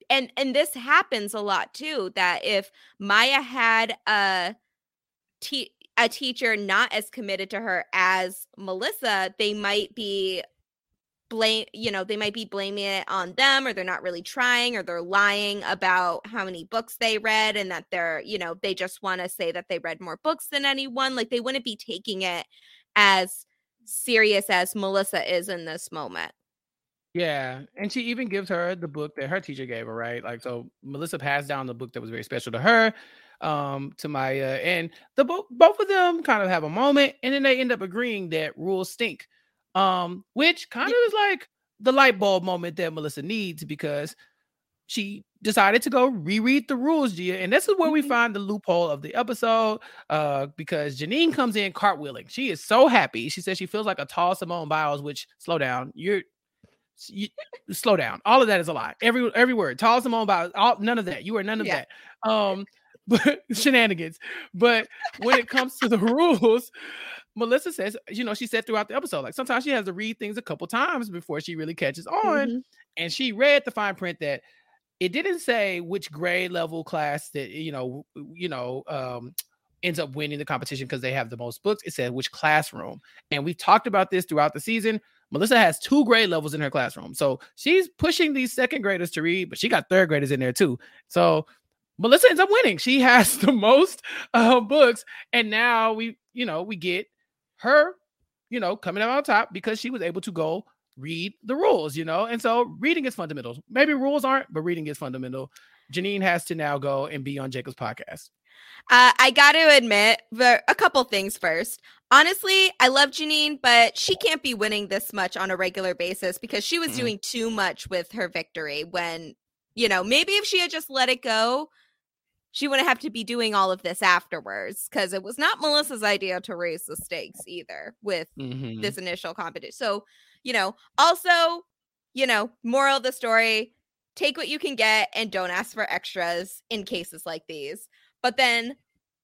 and and this happens a lot too that if maya had a a teacher not as committed to her as melissa they might be blame you know they might be blaming it on them or they're not really trying or they're lying about how many books they read and that they're you know they just want to say that they read more books than anyone like they wouldn't be taking it as serious as melissa is in this moment yeah, and she even gives her the book that her teacher gave her, right? Like, so Melissa passed down the book that was very special to her, um, to Maya, and the both both of them kind of have a moment, and then they end up agreeing that rules stink, um, which kind of is like the light bulb moment that Melissa needs because she decided to go reread the rules, Gia, and this is where we Mm-hmm. find the loophole of the episode, uh, because Janine comes in cartwheeling. She is so happy. She says she feels like a tall Simone Biles. Which slow down, you're you, slow down. All of that is a lie. Every every word. Tall Simone Biles. All none of that. You are none of Yeah. that. Um, *laughs* but shenanigans. But when it comes to the *laughs* rules, Melissa says, you know, she said throughout the episode, like sometimes she has to read things a couple times before she really catches on. Mhm. And she read the fine print that it didn't say which grade level class that you know, you know, um ends up winning the competition because they have the most books. It said which classroom. And we've talked about this throughout the season. Melissa has two grade levels in her classroom. So she's pushing these second graders to read, but she got third graders in there too. So Melissa ends up winning. She *laughs* has the most uh, books. And now we, you know, we get her, you know, coming out on top because she was able to go read the rules, you know? And so reading is fundamental. Maybe rules aren't, but reading is fundamental. Janine has to now go and be on Jacob's podcast. Uh, I got to admit, a couple things first. Honestly, I love Janine, but she can't be winning this much on a regular basis because she was Mm-mm. doing too much with her victory. When you know, maybe if she had just let it go, she wouldn't have to be doing all of this afterwards. Because it was not Melissa's idea to raise the stakes either with Mhm. this initial competition. So, you know, also, you know, moral of the story: take what you can get and don't ask for extras in cases like these. But then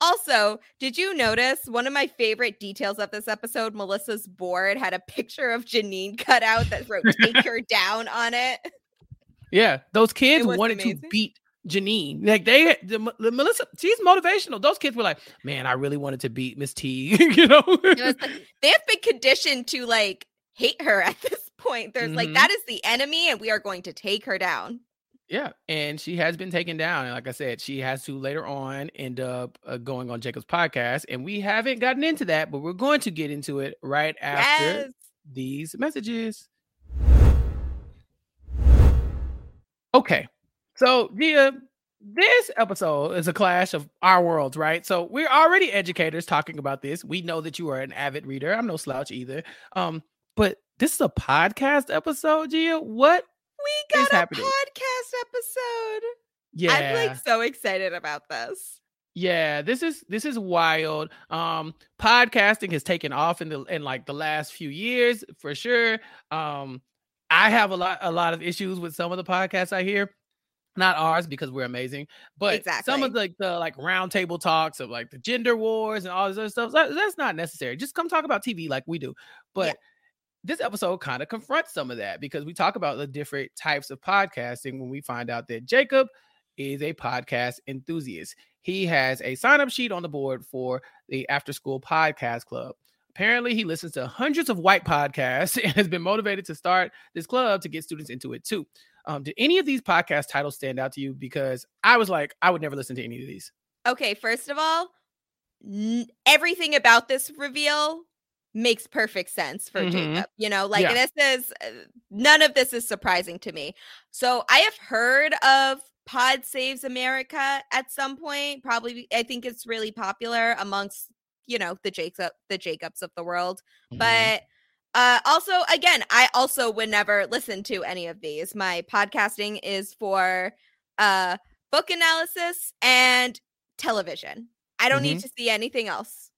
also, did you notice one of my favorite details of this episode? Melissa's board had a picture of Janine cut out that wrote "Take *laughs* her down" on it. Yeah, those kids wanted to beat Janine. Like they, the, the Melissa, she's motivational. Those kids were like, "Man, I really wanted to beat Miss T." *laughs* you know, like- they have been conditioned to like hate her *laughs* at this point. There's like Mhm. that is the enemy, and we are going to take her down. Yeah, and she has been taken down. And like I said, she has to later on end up uh, going on Jacob's podcast, and we haven't gotten into that, but we're going to get into it right after Yes. these messages. Okay, so Gia, this episode is a clash of our worlds, right? So we're already educators talking about this. We know that you are an avid reader. I'm no slouch either. Um, but this is a podcast episode, Gia. What We got a happening? podcast episode. Yeah, I'm like so excited about this. Yeah, this is this is wild. Um podcasting has taken off in the in like the last few years for sure. Um I have a lot a lot of issues with some of the podcasts I hear. Not ours because we're amazing, but some of the like the like round table talks of like the gender wars and all this other stuff. that- that's not necessary. Just come talk about TV like we do. But this episode kind of confronts some of that because we talk about the different types of podcasting when we find out that Jacob is a podcast enthusiast. He has a sign up sheet on the board for the After School Podcast Club. Apparently, he listens to hundreds of white podcasts *laughs* and has been motivated to start this club to get students into it too. Um, did any of these podcast titles stand out to you? Because I was like, I would never listen to any of these. Okay, first of all, n- everything about this reveal makes perfect sense for Mhm. Jacob. You know, like Yeah. this is uh, none of this is surprising to me. So I have heard of Pod Saves America at some point. Probably, I think it's really popular amongst you know the Jacob the Jacobs of the world. But uh also again, I also would never listen to any of these. My podcasting is for uh book analysis and television. I don't need Mhm. to see anything else.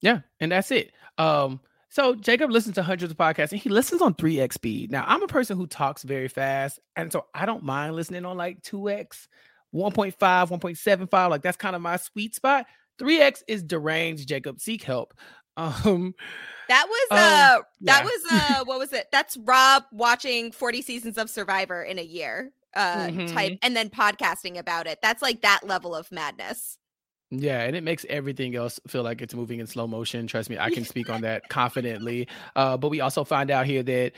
Yeah, and that's it. Um, so Jacob listens to hundreds of podcasts and he listens on 3x speed. Now, I'm a person who talks very fast, and so I don't mind listening on like 2x, 1.5, 1.75. Like that's kind of my sweet spot. 3x is deranged, Jacob. Seek help. *laughs* Um, That was Um, uh that yeah. was uh *laughs* what was it? That's Rob watching 40 seasons of Survivor in a year. Uh type Mhm. and then podcasting about it. That's like that level of madness. Yeah, and it makes everything else feel like it's moving in slow motion. Trust me, I can speak on that confidently. Uh, but we also find out here that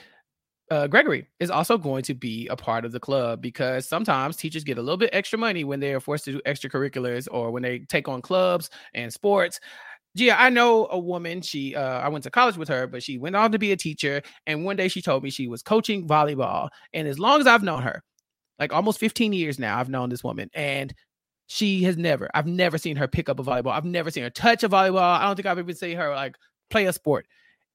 uh, Gregory is also going to be a part of the club because sometimes teachers get a little bit extra money when they are forced to do extracurriculars or when they take on clubs and sports. Gia, I know a woman. She, uh, I went to college with her, but she went on to be a teacher. And one day she told me she was coaching volleyball. And as long as I've known her, like almost 15 years now, I've known this woman, and she has never, I've never seen her pick up a volleyball. I've never seen her touch a volleyball. I don't think I've even seen her like play a sport.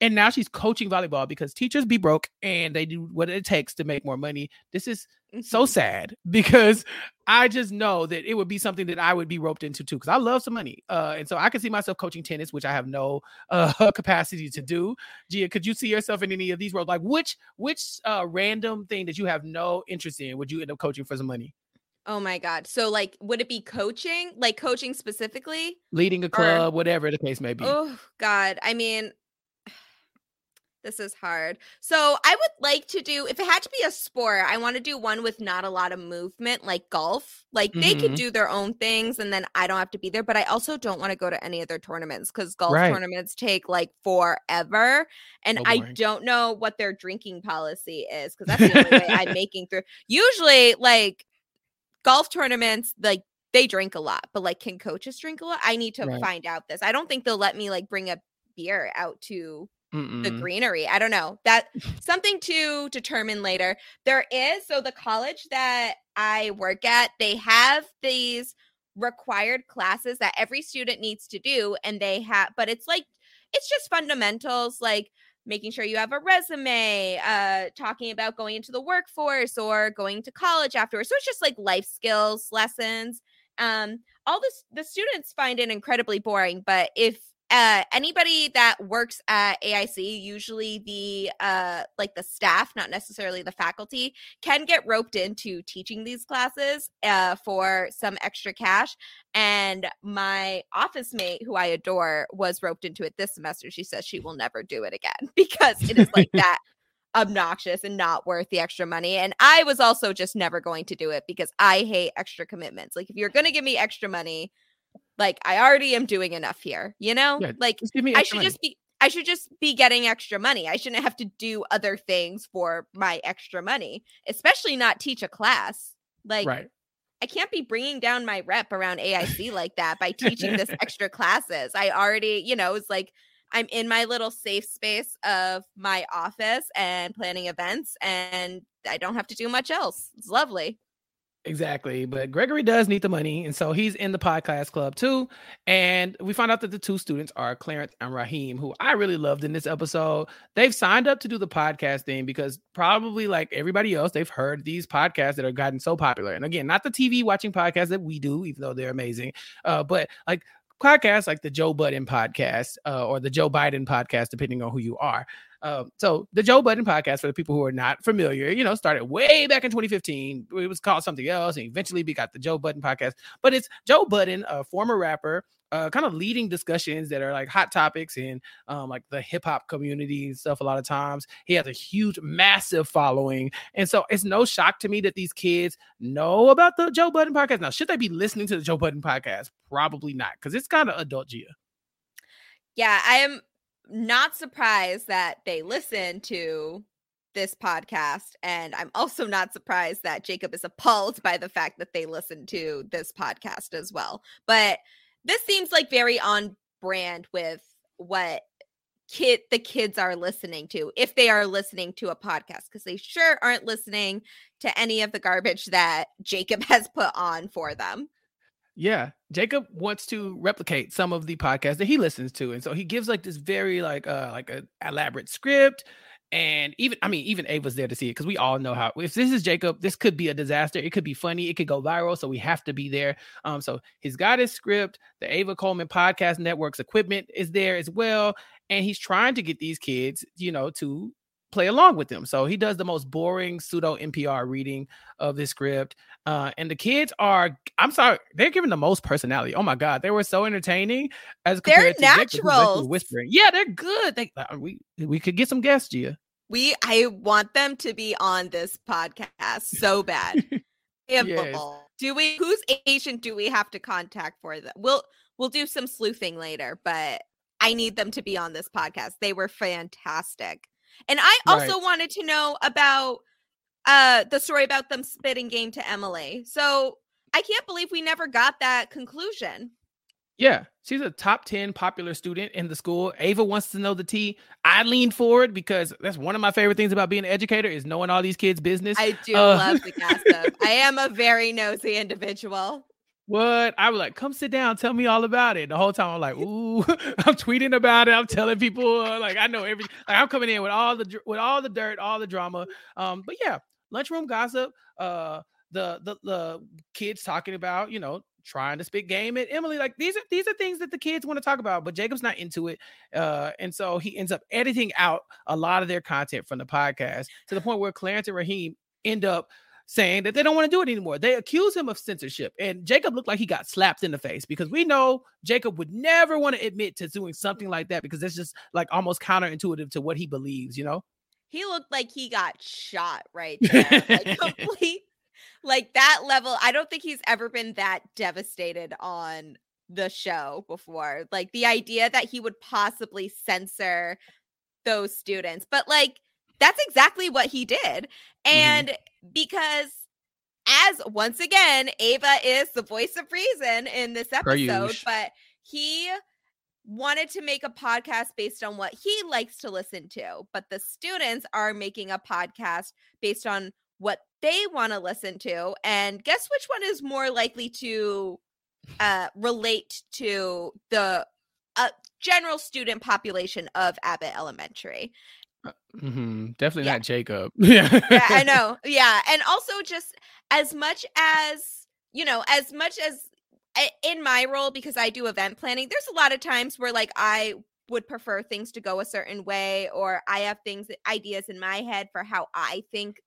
And now she's coaching volleyball because teachers be broke and they do what it takes to make more money. This is so sad *laughs* because I just know that it would be something that I would be roped into too because I love some money. Uh, and so I can see myself coaching tennis, which I have no uh, *laughs* capacity to do. Gia, could you see yourself in any of these roles? Like which which uh, random thing that you have no interest in would you end up coaching for some money? Oh my god. So like would it be coaching? Like coaching specifically? Leading a Or- club, whatever the case may be. Oh god. I mean *sighs* this is hard. So I would like to do if it had to be a sport, I want to do one with not a lot of movement like golf. Like they could Mhm. do their own things and then I don't have to be there, but I also don't want to go to any of their tournaments cuz golf Right. tournaments take like forever and So I don't know what their drinking policy is cuz that's the only way I'm making through. Usually like golf tournaments like they drink a lot, but like can coaches drink a lot? I need to Right. find out this. I don't think they'll let me like bring a beer out to the Mm-mm. greenery. I don't know. That something to determine later. There is so the college that I work at, they have these required classes that every student needs to do and they have but it's like it's just fundamentals like making sure you have a resume, uh talking about going into the workforce or going to college afterwards. So it's just like life skills lessons. Um all this the students find it incredibly boring, but if uh anybody that works at AIC, usually the uh like the staff, not necessarily the faculty, can get roped into teaching these classes uh for some extra cash. And my office mate, who I adore, was roped into it this semester. She says she will never do it again *laughs* because it is like *laughs* that obnoxious and not worth the extra money. And I was also just never going to do it because I hate extra commitments. Like if you're going to give me extra money, like I already am doing enough here, you know? Yeah, like just give me I should money. just be I should just be getting extra money. I shouldn't have to do other things for my extra money, especially not teach a class. Like right. I can't be bringing down my rep around AIC *laughs* like that by teaching this extra classes. I already, you know, it's like I'm in my little safe space of my office and planning events, and I don't have to do much else. It's lovely. Exactly. But Gregory does need the money. And so he's in the podcast club too. And we found out that the two students are Clarence and Raheem, who I really loved in this episode. They've signed up to do the podcast thing because probably like everybody else, they've heard these podcasts that are gotten so popular. And again, not the TV watching podcasts that we do, even though they're amazing, uh, but like podcasts like the Joe Budden podcast uh, or the Joe Biden podcast, depending on who you are. Um, so the Joe Budden podcast, for the people who are not familiar, you know, started way back in 2015. It was called something else, and eventually we got the Joe Budden podcast. But it's Joe Budden, a former rapper, uh, kind of leading discussions that are like hot topics in um, like the hip hop community and stuff. A lot of times, he has a huge, massive following, and so it's no shock to me that these kids know about the Joe Budden podcast. Now, should they be listening to the Joe Budden podcast? Probably not, because it's kind of adult Gia. Yeah, I am not surprised that they listen to this podcast. And I'm also not surprised that Jacob is appalled by the fact that they listen to this podcast as well. But this seems like very on brand with what kid the kids are listening to if they are listening to a podcast because they sure aren't listening to any of the garbage that Jacob *laughs* has put on for them. Yeah, Jacob wants to replicate some of the podcasts that he listens to, and so he gives like this very like uh like a elaborate script, And even, I mean, even Ava's there to see it because we all know how. If this is Jacob, this could be a disaster. It could be funny. It could go viral. So we have to be there. Um, so he's got his script. The Ava Coleman Podcast Network's equipment is there as well, and he's trying to get these kids, you know, to play along with them. So he does the most boring pseudo NPR reading of the script. Uh, and the kids are, I'm sorry, they're giving the most personality. Oh my God, they were so entertaining as compared they're to natural. whispering. Yeah, they're good. They, uh, we we could get some guests, Gia. We I want them to be on this podcast so bad. *laughs* Yes. Do we whose agent do we have to contact for that? We'll we'll do some sleuthing later, but I need them to be on this podcast. They were fantastic. And I also Right. wanted to know about uh the story about them spitting game to Emily. So I can't believe we never got that conclusion. Yeah, she's a top 10 popular student in the school. Ava wants to know the tea. I lean forward because that's one of my favorite things about being an educator is knowing all these kids' business. I do Uh, love the gossip. I *laughs* am a very nosy individual. What? I was like, come sit down, tell me all about it. The whole time I'm like, ooh, *laughs* I'm tweeting about it. I'm telling people uh, like I know everything. Like, I'm coming in with all the with all the dirt, all the drama. Um, but yeah, lunchroom gossip. Uh, the the the kids talking about you know trying to spit game at Emily. Like these are these are things that the kids want to talk about, but Jacob's not into it. Uh, and so he ends up editing out a lot of their content from the podcast to the point where Clarence and Raheem end up saying that they don't want to do it anymore. They accuse him of censorship. And Jacob looked like he got slapped in the face because we know Jacob would never want to admit to doing something like that because that's just like almost counterintuitive to what he believes, you know? He looked like he got shot right *laughs* there. like complete like that level. I don't think he's ever been that devastated on the show before. Like the idea that he would possibly censor those students. But like that's exactly what he did. And because as once again, Ava is the voice of reason in this episode, but he wanted to make a podcast based on what he likes to listen to, but the students are making a podcast based on what they want to listen to. And guess which one is more likely to uh, relate to the uh, general student population of Abbott Elementary? Hmm Definitely not Jacob. Yeah. yeah, *laughs* *laughs* I know. Yeah. And also just as much as, you know, as much as in my role, because I do event planning, there's a lot of times where like I would prefer things to go a certain way, or I have things, ideas in my head for how I think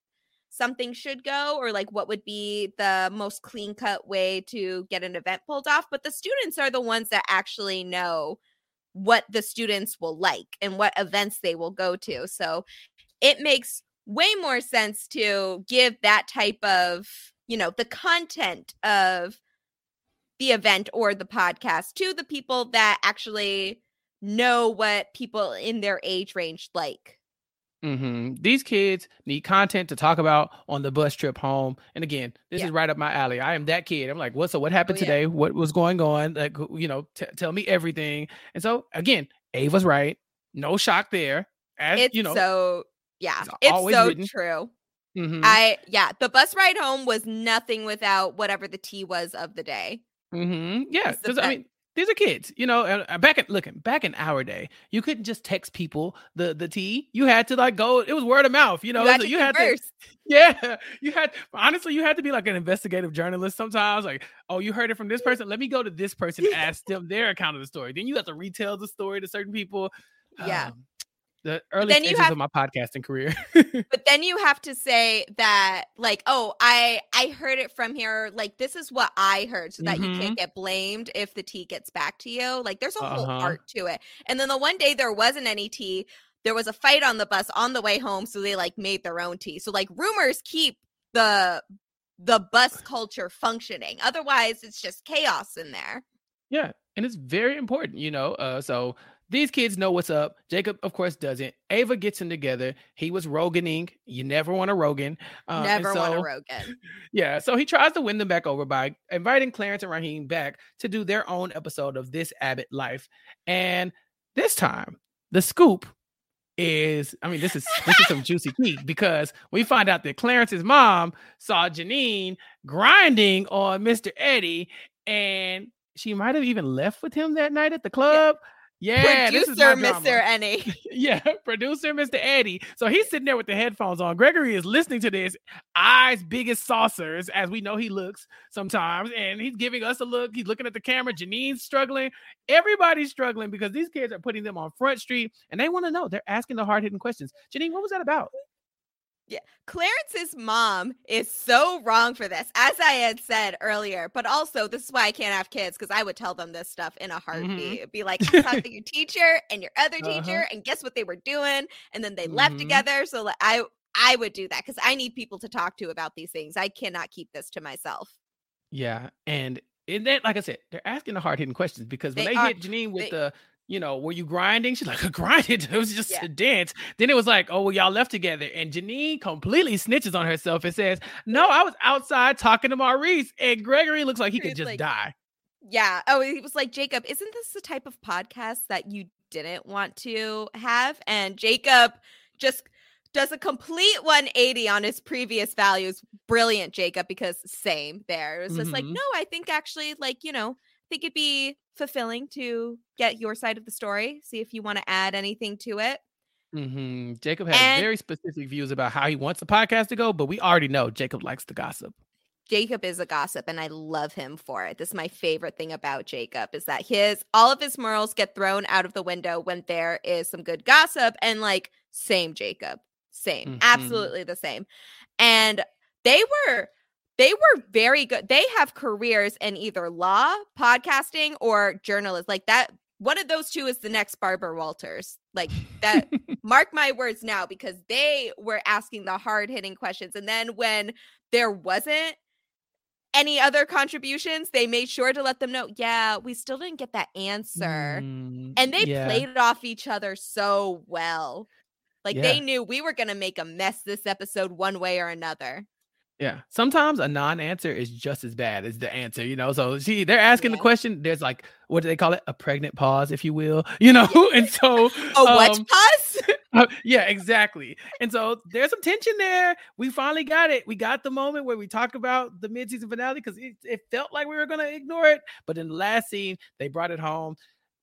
something should go, or like what would be the most clean cut way to get an event pulled off. But the students are the ones that actually know what the students will like and what events they will go to. So it makes way more sense to give that type of, you know, the content of the event or the podcast to the people that actually know what people in their age range like. Hmm These kids need content to talk about on the bus trip home. And again, this is right up my alley. I am that kid. I'm like, what? So what happened Oh, yeah. today? What was going on? Like, you know, t- tell me everything. And so again, Ava's right. No shock there. As It's you know, so yeah, it's it's so written. true. mhm, I yeah, the bus ride home was nothing without whatever the tea was of the day. Mm-hmm. yeah. it's the 'cause, I mean, these are kids. You know, uh, back at looking back in our day, you couldn't just text people the the tea. You had to like go. It was word of mouth. You know, you had so to you had to. *laughs* Yeah, you had honestly, you had to be like an investigative journalist sometimes. Like, oh, you heard it from this person. Let me go to this person, ask them their account of the story. Then you have to retell the story to certain people. Yeah. Um, the early then you stages have- of my podcasting career. *laughs* but then you have to say that like oh i i heard it from here like this is what i heard so that you Mhm. can't get blamed if the tea gets back to you like there's a whole Uh-huh. art to it and then the one day there wasn't any tea there was a fight on the bus on the way home so they like made their own tea so like rumors keep the the bus culture functioning otherwise it's just chaos in there Yeah, and it's very important, you know. Uh, so these kids know what's up. Jacob, of course, doesn't. Ava gets him together. He was Roganing. You never want a Rogan. Uh, and never want a rogan *laughs* Yeah, so he tries to win them back over by inviting Clarence and Raheem back to do their own episode of This Abbott Life. And this time, the scoop is I mean, this is this is some *laughs* juicy tea because we find out that Clarence's mom saw Janine grinding on Mr. Eddie, and she might have even left with him that night at the club. Yeah, is producer. Mr. Ennie. *laughs* yeah, producer Mr. Eddie. So he's sitting there with the headphones on. Gregory is listening to this, eyes big as saucers, as we know he looks sometimes, and he's giving us a look. He's looking at the camera. Janine's struggling. Everybody's struggling because these kids are putting them on Front Street, and they want to know. They're asking the hard hitting questions. Janine, what was that about? Yeah. Clarence's mom is so wrong for this, as I had said earlier. But also, this is why I can't have kids because I would tell them this stuff in a heartbeat. It'd be like, I talked to *laughs* your teacher and your other teacher, Uh-huh. and guess what they were doing? And then they left Mhm. together. So like, I I would do that because I need people to talk to about these things. I cannot keep this to myself. Yeah, and in that, like I said, they're asking the hard hitting questions because when They they, are- hit Janine with they- the, you know, were you grinding? She's like, *laughs* grinding. It was just Yeah. a dance. Then it was like, oh, well, y'all left together, and Janine completely snitches on herself and says, no, *laughs* I was outside talking to Maurice, and Gregory looks like he could just like- die. Yeah. Oh, he was like, Jacob, isn't this the type of podcast that you didn't want to have? And Jacob just does a complete 180 on his previous values. Brilliant, Jacob, because same there. It was just like, Mhm. no, I think actually, like, you know, I think it'd be fulfilling to get your side of the story, see if you want to add anything to it. hmm Jacob has And- very specific views about how he wants the podcast to go, but we already know Jacob likes to gossip. Jacob is a gossip and I love him for it. This is my favorite thing about Jacob is that his all of his morals get thrown out of the window when there is some good gossip and like same Jacob. Same. Mhm. Absolutely the same. And they were they were very good. They have careers in either law, podcasting or journalism. Like that one of those two is the next Barbara Walters. Like that *laughs* mark my words now because they were asking the hard-hitting questions and then when there wasn't any other contributions, they made sure to let them know, yeah, we still didn't get that answer. Mm, And they yeah. played off each other so well. Like Yeah. they knew we were going to make a mess this episode one way or another. Yeah. Sometimes a non-answer is just as bad as the answer, you know. So see, they're asking the question. There's like what do they call it? A pregnant pause, if you will. *laughs* You know, *laughs* and so Oh, what um, pause? *laughs* uh, yeah, exactly. And so there's some tension there. We finally got it. We got the moment where we talk about the mid-season finale because it, it felt like we were gonna ignore it, but in the last scene, they brought it home.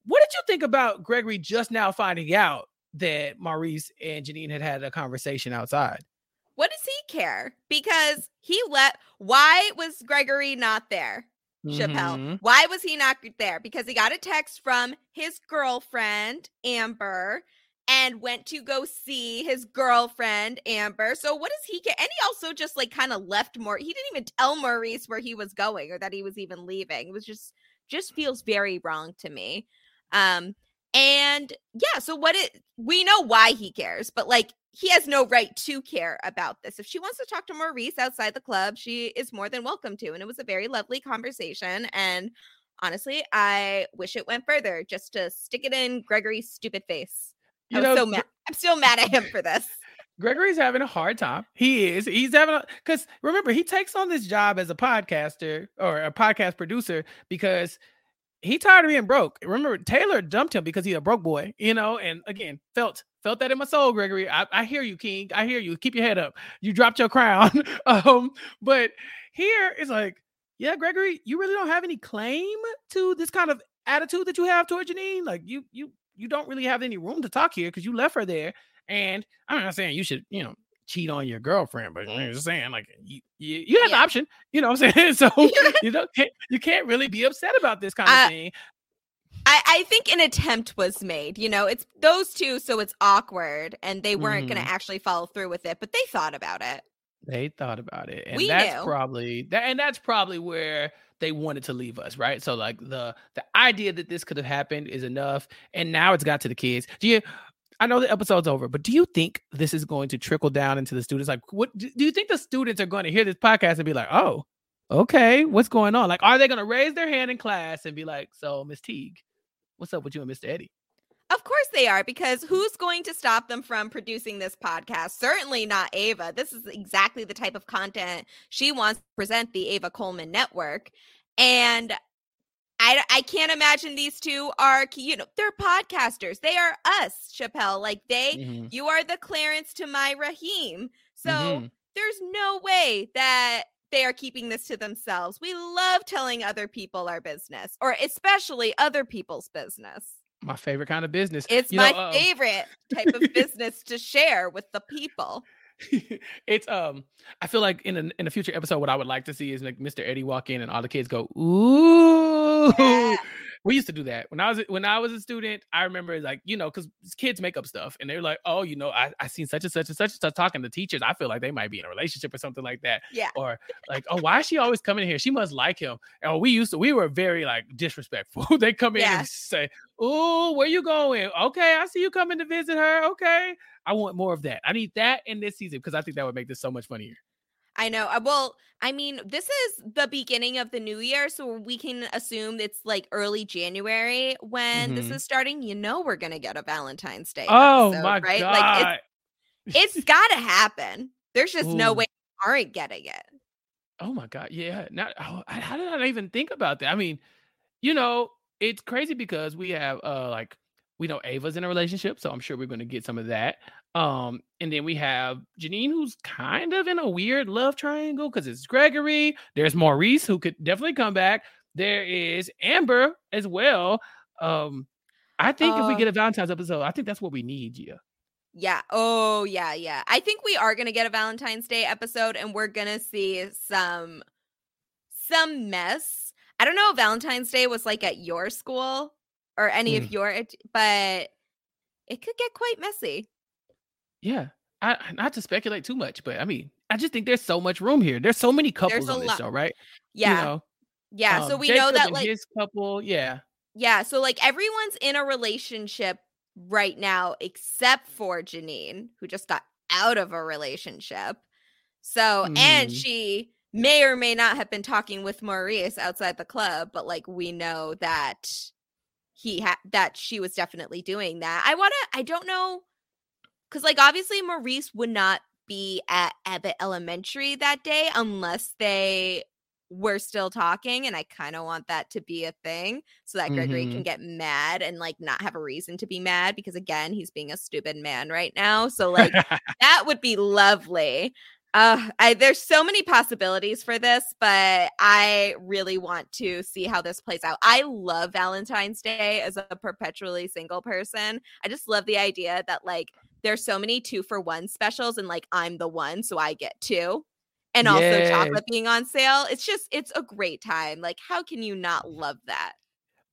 What did you think about Gregory just now finding out that Maurice and Janine had had a conversation outside? What does he care? Because he let why was Gregory not there? Chappell. Mhm. Why was he not there? Because he got a text from his girlfriend, Amber, and went to go see his girlfriend, Amber. So what does he care? And he also just like kind of left more. He didn't even tell Maurice where he was going or that he was even leaving. It was just just feels very wrong to me. Um and yeah, so what it we know why he cares, but like he has no right to care about this. If she wants to talk to Maurice outside the club, she is more than welcome to. And it was a very lovely conversation. And honestly, I wish it went further just to stick it in Gregory's stupid face. I You was know, so mad. I'm still mad at him for this. *laughs* Gregory's having a hard time. He is. He's having a because remember he takes on this job as a podcaster or a podcast producer because he tired of being broke. Remember Taylor dumped him because he's a broke boy, you know. And again, felt felt that in my soul, Gregory. I, I hear you, King. I hear you. Keep your head up. You dropped your crown. *laughs* um, but here it's like, yeah, Gregory, you really don't have any claim to this kind of attitude that you have toward Janine. Like you, you, you don't really have any room to talk here because you left her there. And I'm not saying you should, you know, cheat on your girlfriend, but I'm just saying, like, you, you, you have the option, you know what I'm saying? *laughs* So *laughs* you don't, can't, you can't really be upset about this kind of Uh, thing. I, I think an attempt was made. You know, it's those two, so it's awkward, and they weren't going Mhm. to actually follow through with it, but they thought about it. They thought about it, and We that's knew. probably that, and that's probably where they wanted to leave us, right? So, like the the idea that this could have happened is enough, and now it's got to the kids. Do you? I know the episode's over, but do you think this is going to trickle down into the students? Like, what do you think the students are going to hear this podcast and be like, "Oh, okay, what's going on?" Like, are they going to raise their hand in class and be like, "So, Miss Teague, what's up with you and Mr. Eddie?" Of course they are, because who's going to stop them from producing this podcast? Certainly not Ava. This is exactly the type of content she wants to present the Ava Coleman Network. And I, I can't imagine these two are, you know, they're podcasters. They are us, Chappell. Like they, Mhm. you are the Clarence to my Raheem. So Mhm. there's no way that they are keeping this to themselves. We love telling other people our business, or especially other people's business. My favorite kind of business. It's You my know, um, favorite type of *laughs* business to share with the people. *laughs* it's um I feel like in a in a future episode what I would like to see is like Mr. Eddie walk in and all the kids go ooh. We used to do that when I was when I was a student. I remember like you know because kids make up stuff and they're like oh you know I I seen such and such and such and such talking to teachers. I feel like they might be in a relationship or something like that. Yeah. Or like oh why is she always coming here? She must like him. And we used to we were very like disrespectful. *laughs* they come in Yeah. and say oh where you going? Okay I see you coming to visit her. Okay I want more of that. I need that in this season because I think that would make this so much funnier. I know. Uh, Well, I mean, this is the beginning of the new year, so we can assume it's like early January when this Mhm. is starting. You know, we're gonna get a Valentine's Day. Oh episode, my right? god! Like it's, it's *laughs* got to happen. There's just no way we aren't getting it. oh my god! Yeah. Not, oh, I- how did I even think about that? I mean, you know, it's crazy because we have uh like we know Ava's in a relationship, so I'm sure we're going to get some of that. Um, and then we have Janine, who's kind of in a weird love triangle because it's Gregory. There's Maurice, who could definitely come back. There is Amber as well. Um, I think if we Uh, get a Valentine's episode, I think that's what we need, Gia. Yeah. Oh, yeah, yeah. I think we are gonna get a Valentine's Day episode, and we're gonna see some some mess. I don't know Valentine's Day was like at your school or any Mm. of your, but it could get quite messy. Yeah. I not to speculate too much, but I mean, I just think there's so much room here. There's so many couples on this lot- show, right? Yeah. You know, Yeah. so um, we know that and like his couple, yeah. Yeah, so like everyone's in a relationship right now except for Janine, who just got out of a relationship. So, and Mhm. she may or may not have been talking with Maurice outside the club, but like we know that he had that she was definitely doing that. I want to I don't know cuz like obviously Maurice would not be at Abbott Elementary that day unless they were still talking and I kind of want that to be a thing so that Gregory can Mhm. get mad and like not have a reason to be mad because again he's being a stupid man right now so like that would be lovely uh I there's so many possibilities for this but I really want to see how this plays out I love Valentine's Day as a perpetually single person I just love the idea that like there's so many two for one specials and like I'm the one so I get two and also Yes. chocolate being on sale. It's just it's a great time. Like how can you not love that?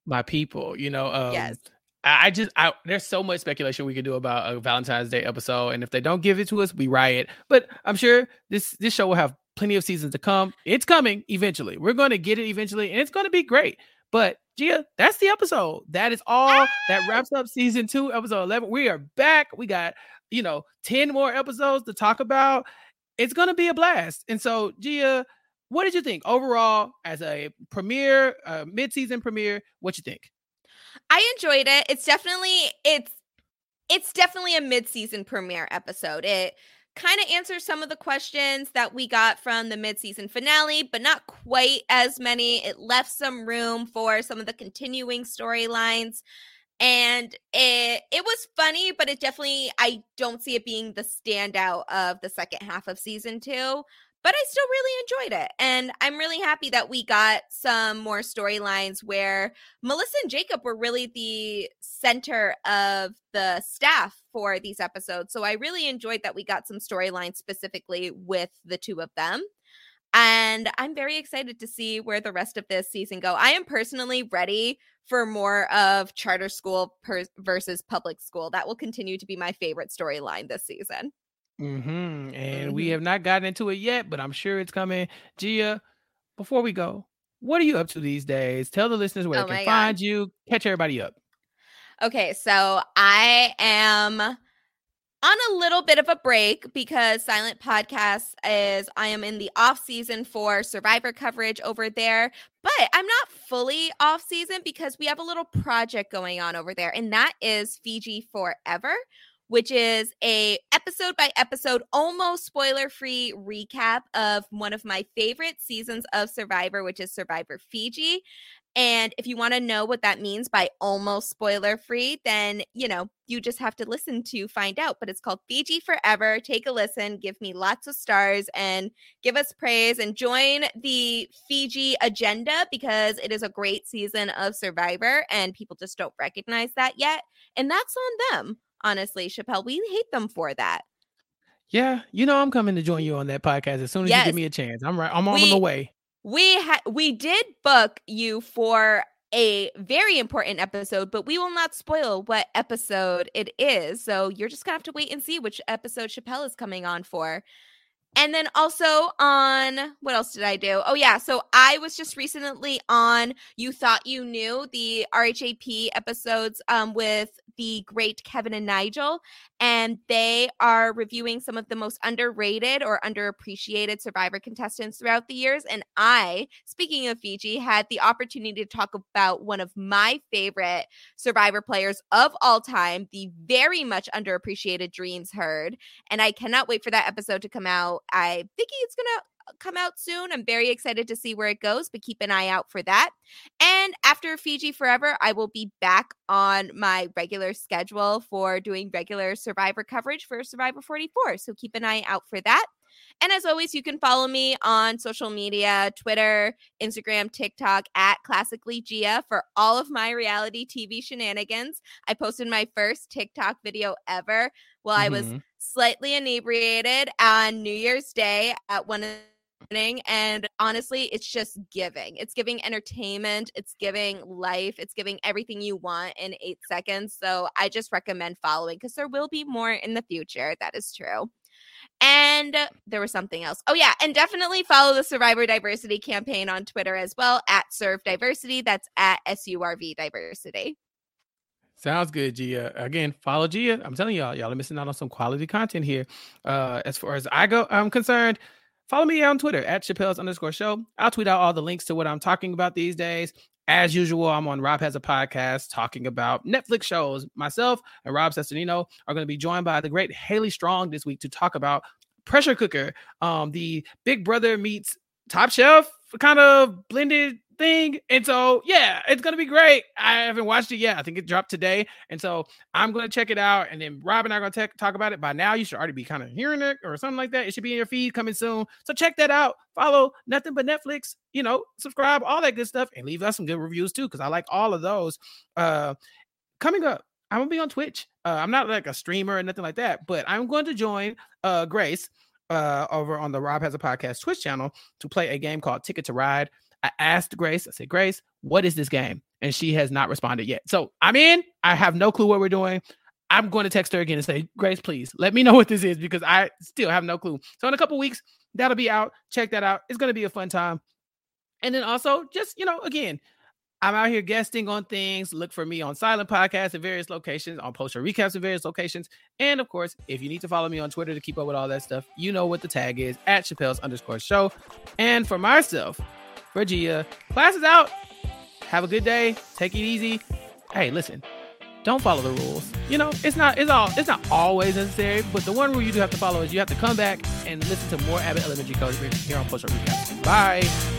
My people, you know, um, Yes. I, just I there's so much speculation we could do about a Valentine's Day episode, and if they don't give it to us, we riot. But I'm sure this this show will have plenty of seasons to come. It's coming eventually. We're going to get it eventually, and it's going to be great. But Gia, that's the episode. That is all. That wraps up season two, episode eleven. We are back. We got you know ten more episodes to talk about. It's going to be a blast. And so, Gia, what did you think overall as a premiere, uh, mid-season premiere? What you think? I enjoyed it. It's definitely it's it's definitely a mid-season premiere episode. It kind of answers some of the questions that we got from the mid-season finale, but not quite as many. It left some room for some of the continuing storylines. And it it was funny, but it definitely I don't see it being the standout of the second half of season 2 but I still really enjoyed it. And I'm really happy that we got some more storylines where Melissa and Jacob were really the center of the staff for these episodes. So I really enjoyed that we got some storylines specifically with the two of them. And I'm very excited to see where the rest of this season go. I am personally ready for more of charter school per- versus public school. That will continue to be my favorite storyline this season. Mm-hmm. And we Mhm. have not gotten into it yet, but I'm sure it's coming. Gia, before we go, what are you up to these days? Tell the listeners where Oh they can God. find you, catch everybody up. Okay, so I am on a little bit of a break because Silent Podcast is I am in the off season for Survivor coverage over there, but I'm not fully off season because we have a little project going on over there, and that is Fiji Forever, which is a episode by episode, almost spoiler free recap of one of my favorite seasons of Survivor, which is Survivor Fiji. And if you want to know what that means by almost spoiler free, then, you know, you just have to listen to find out. But it's called Fiji Forever. Take a listen, give me lots of stars, and give us praise and join the Fiji agenda because it is a great season of Survivor and people just don't recognize that yet. And that's on them, honestly, Chappell. We hate them for that. Yeah, you know I'm coming to join you on that podcast as soon as Yes. you give me a chance. I'm right. I'm on We- the way. we had we did book you for a very important episode, but we will not spoil what episode it is. So you're just gonna have to wait and see which episode Chappell is coming on for. And then also on what else did I do? Oh yeah, so I was just recently on You Thought You Knew the RHAP episodes um with the great Kevin and Nigel and they are reviewing some of the most underrated or underappreciated survivor contestants throughout the years and I speaking of Fiji had the opportunity to talk about one of my favorite survivor players of all time the very much underappreciated Dreamz Herd and I cannot wait for that episode to come out I think it's going to uh, come out soon. I'm very excited to see where it goes, but keep an eye out for that. And after Fiji Forever, I will be back on my regular schedule for doing regular Survivor coverage for Survivor 44. So keep an eye out for that. And as always, you can follow me on social media Twitter, Instagram, TikTok at Classically Gia for all of my reality TV shenanigans. I posted my first TikTok video ever while I was Mhm. slightly inebriated on New Year's Day at one in the morning. And honestly, it's just giving. It's giving entertainment. It's giving life. It's giving everything you want in eight seconds. So I just recommend following because there will be more in the future. That is true. And there was something else. Oh, yeah. And definitely follow the Survivor Diversity campaign on Twitter as well at Serve Diversity. That's at SURV Diversity. Sounds good, Gia. Again, follow Gia. I'm telling y'all, y'all are missing out on some quality content here. Uh, as far as I go, I'm concerned. Follow me on Twitter at Chappell's underscore show. I'll tweet out all the links to what I'm talking about these days. As usual, I'm on Rob Has a Podcast talking about Netflix shows. Myself and Rob Cesternino are going to be joined by the great Haley Strong this week to talk about Pressure Cooker, um, the Big Brother meets Top Chef kind of blended thing. And so, yeah, it's gonna be great. I haven't watched it yet. I think it dropped today, and so I'm gonna check it out. And then Rob and I are gonna tech- talk about it. By now, you should already be kind of hearing it or something like that. It should be in your feed coming soon. So check that out. Follow nothing but Netflix. You know, subscribe, all that good stuff, and leave us some good reviews too, because I like all of those. Uh, coming up. I'm gonna be on Twitch. Uh, I'm not like a streamer or nothing like that, but I'm going to join uh, Grace uh, over on the Rob Has a Podcast Twitch channel to play a game called Ticket to Ride. I asked Grace, I said, Grace, what is this game? And she has not responded yet. So I'm in. I have no clue what we're doing. I'm going to text her again and say, Grace, please let me know what this is because I still have no clue. So in a couple weeks, that'll be out. Check that out. It's going to be a fun time. And then also, just, you know, again, I'm out here guesting on things. Look for me on Silent Podcasts at various locations, on post show recaps at various locations. And of course, if you need to follow me on Twitter to keep up with all that stuff, you know what the tag is at Chappell's underscore show. And for myself, for Gia, class is out. Have a good day. Take it easy. Hey, listen, don't follow the rules. You know, it's not it's all it's not always necessary, but the one rule you do have to follow is you have to come back and listen to more Abbott Elementary Code here on Post Show Recap. Bye.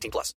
18 plus.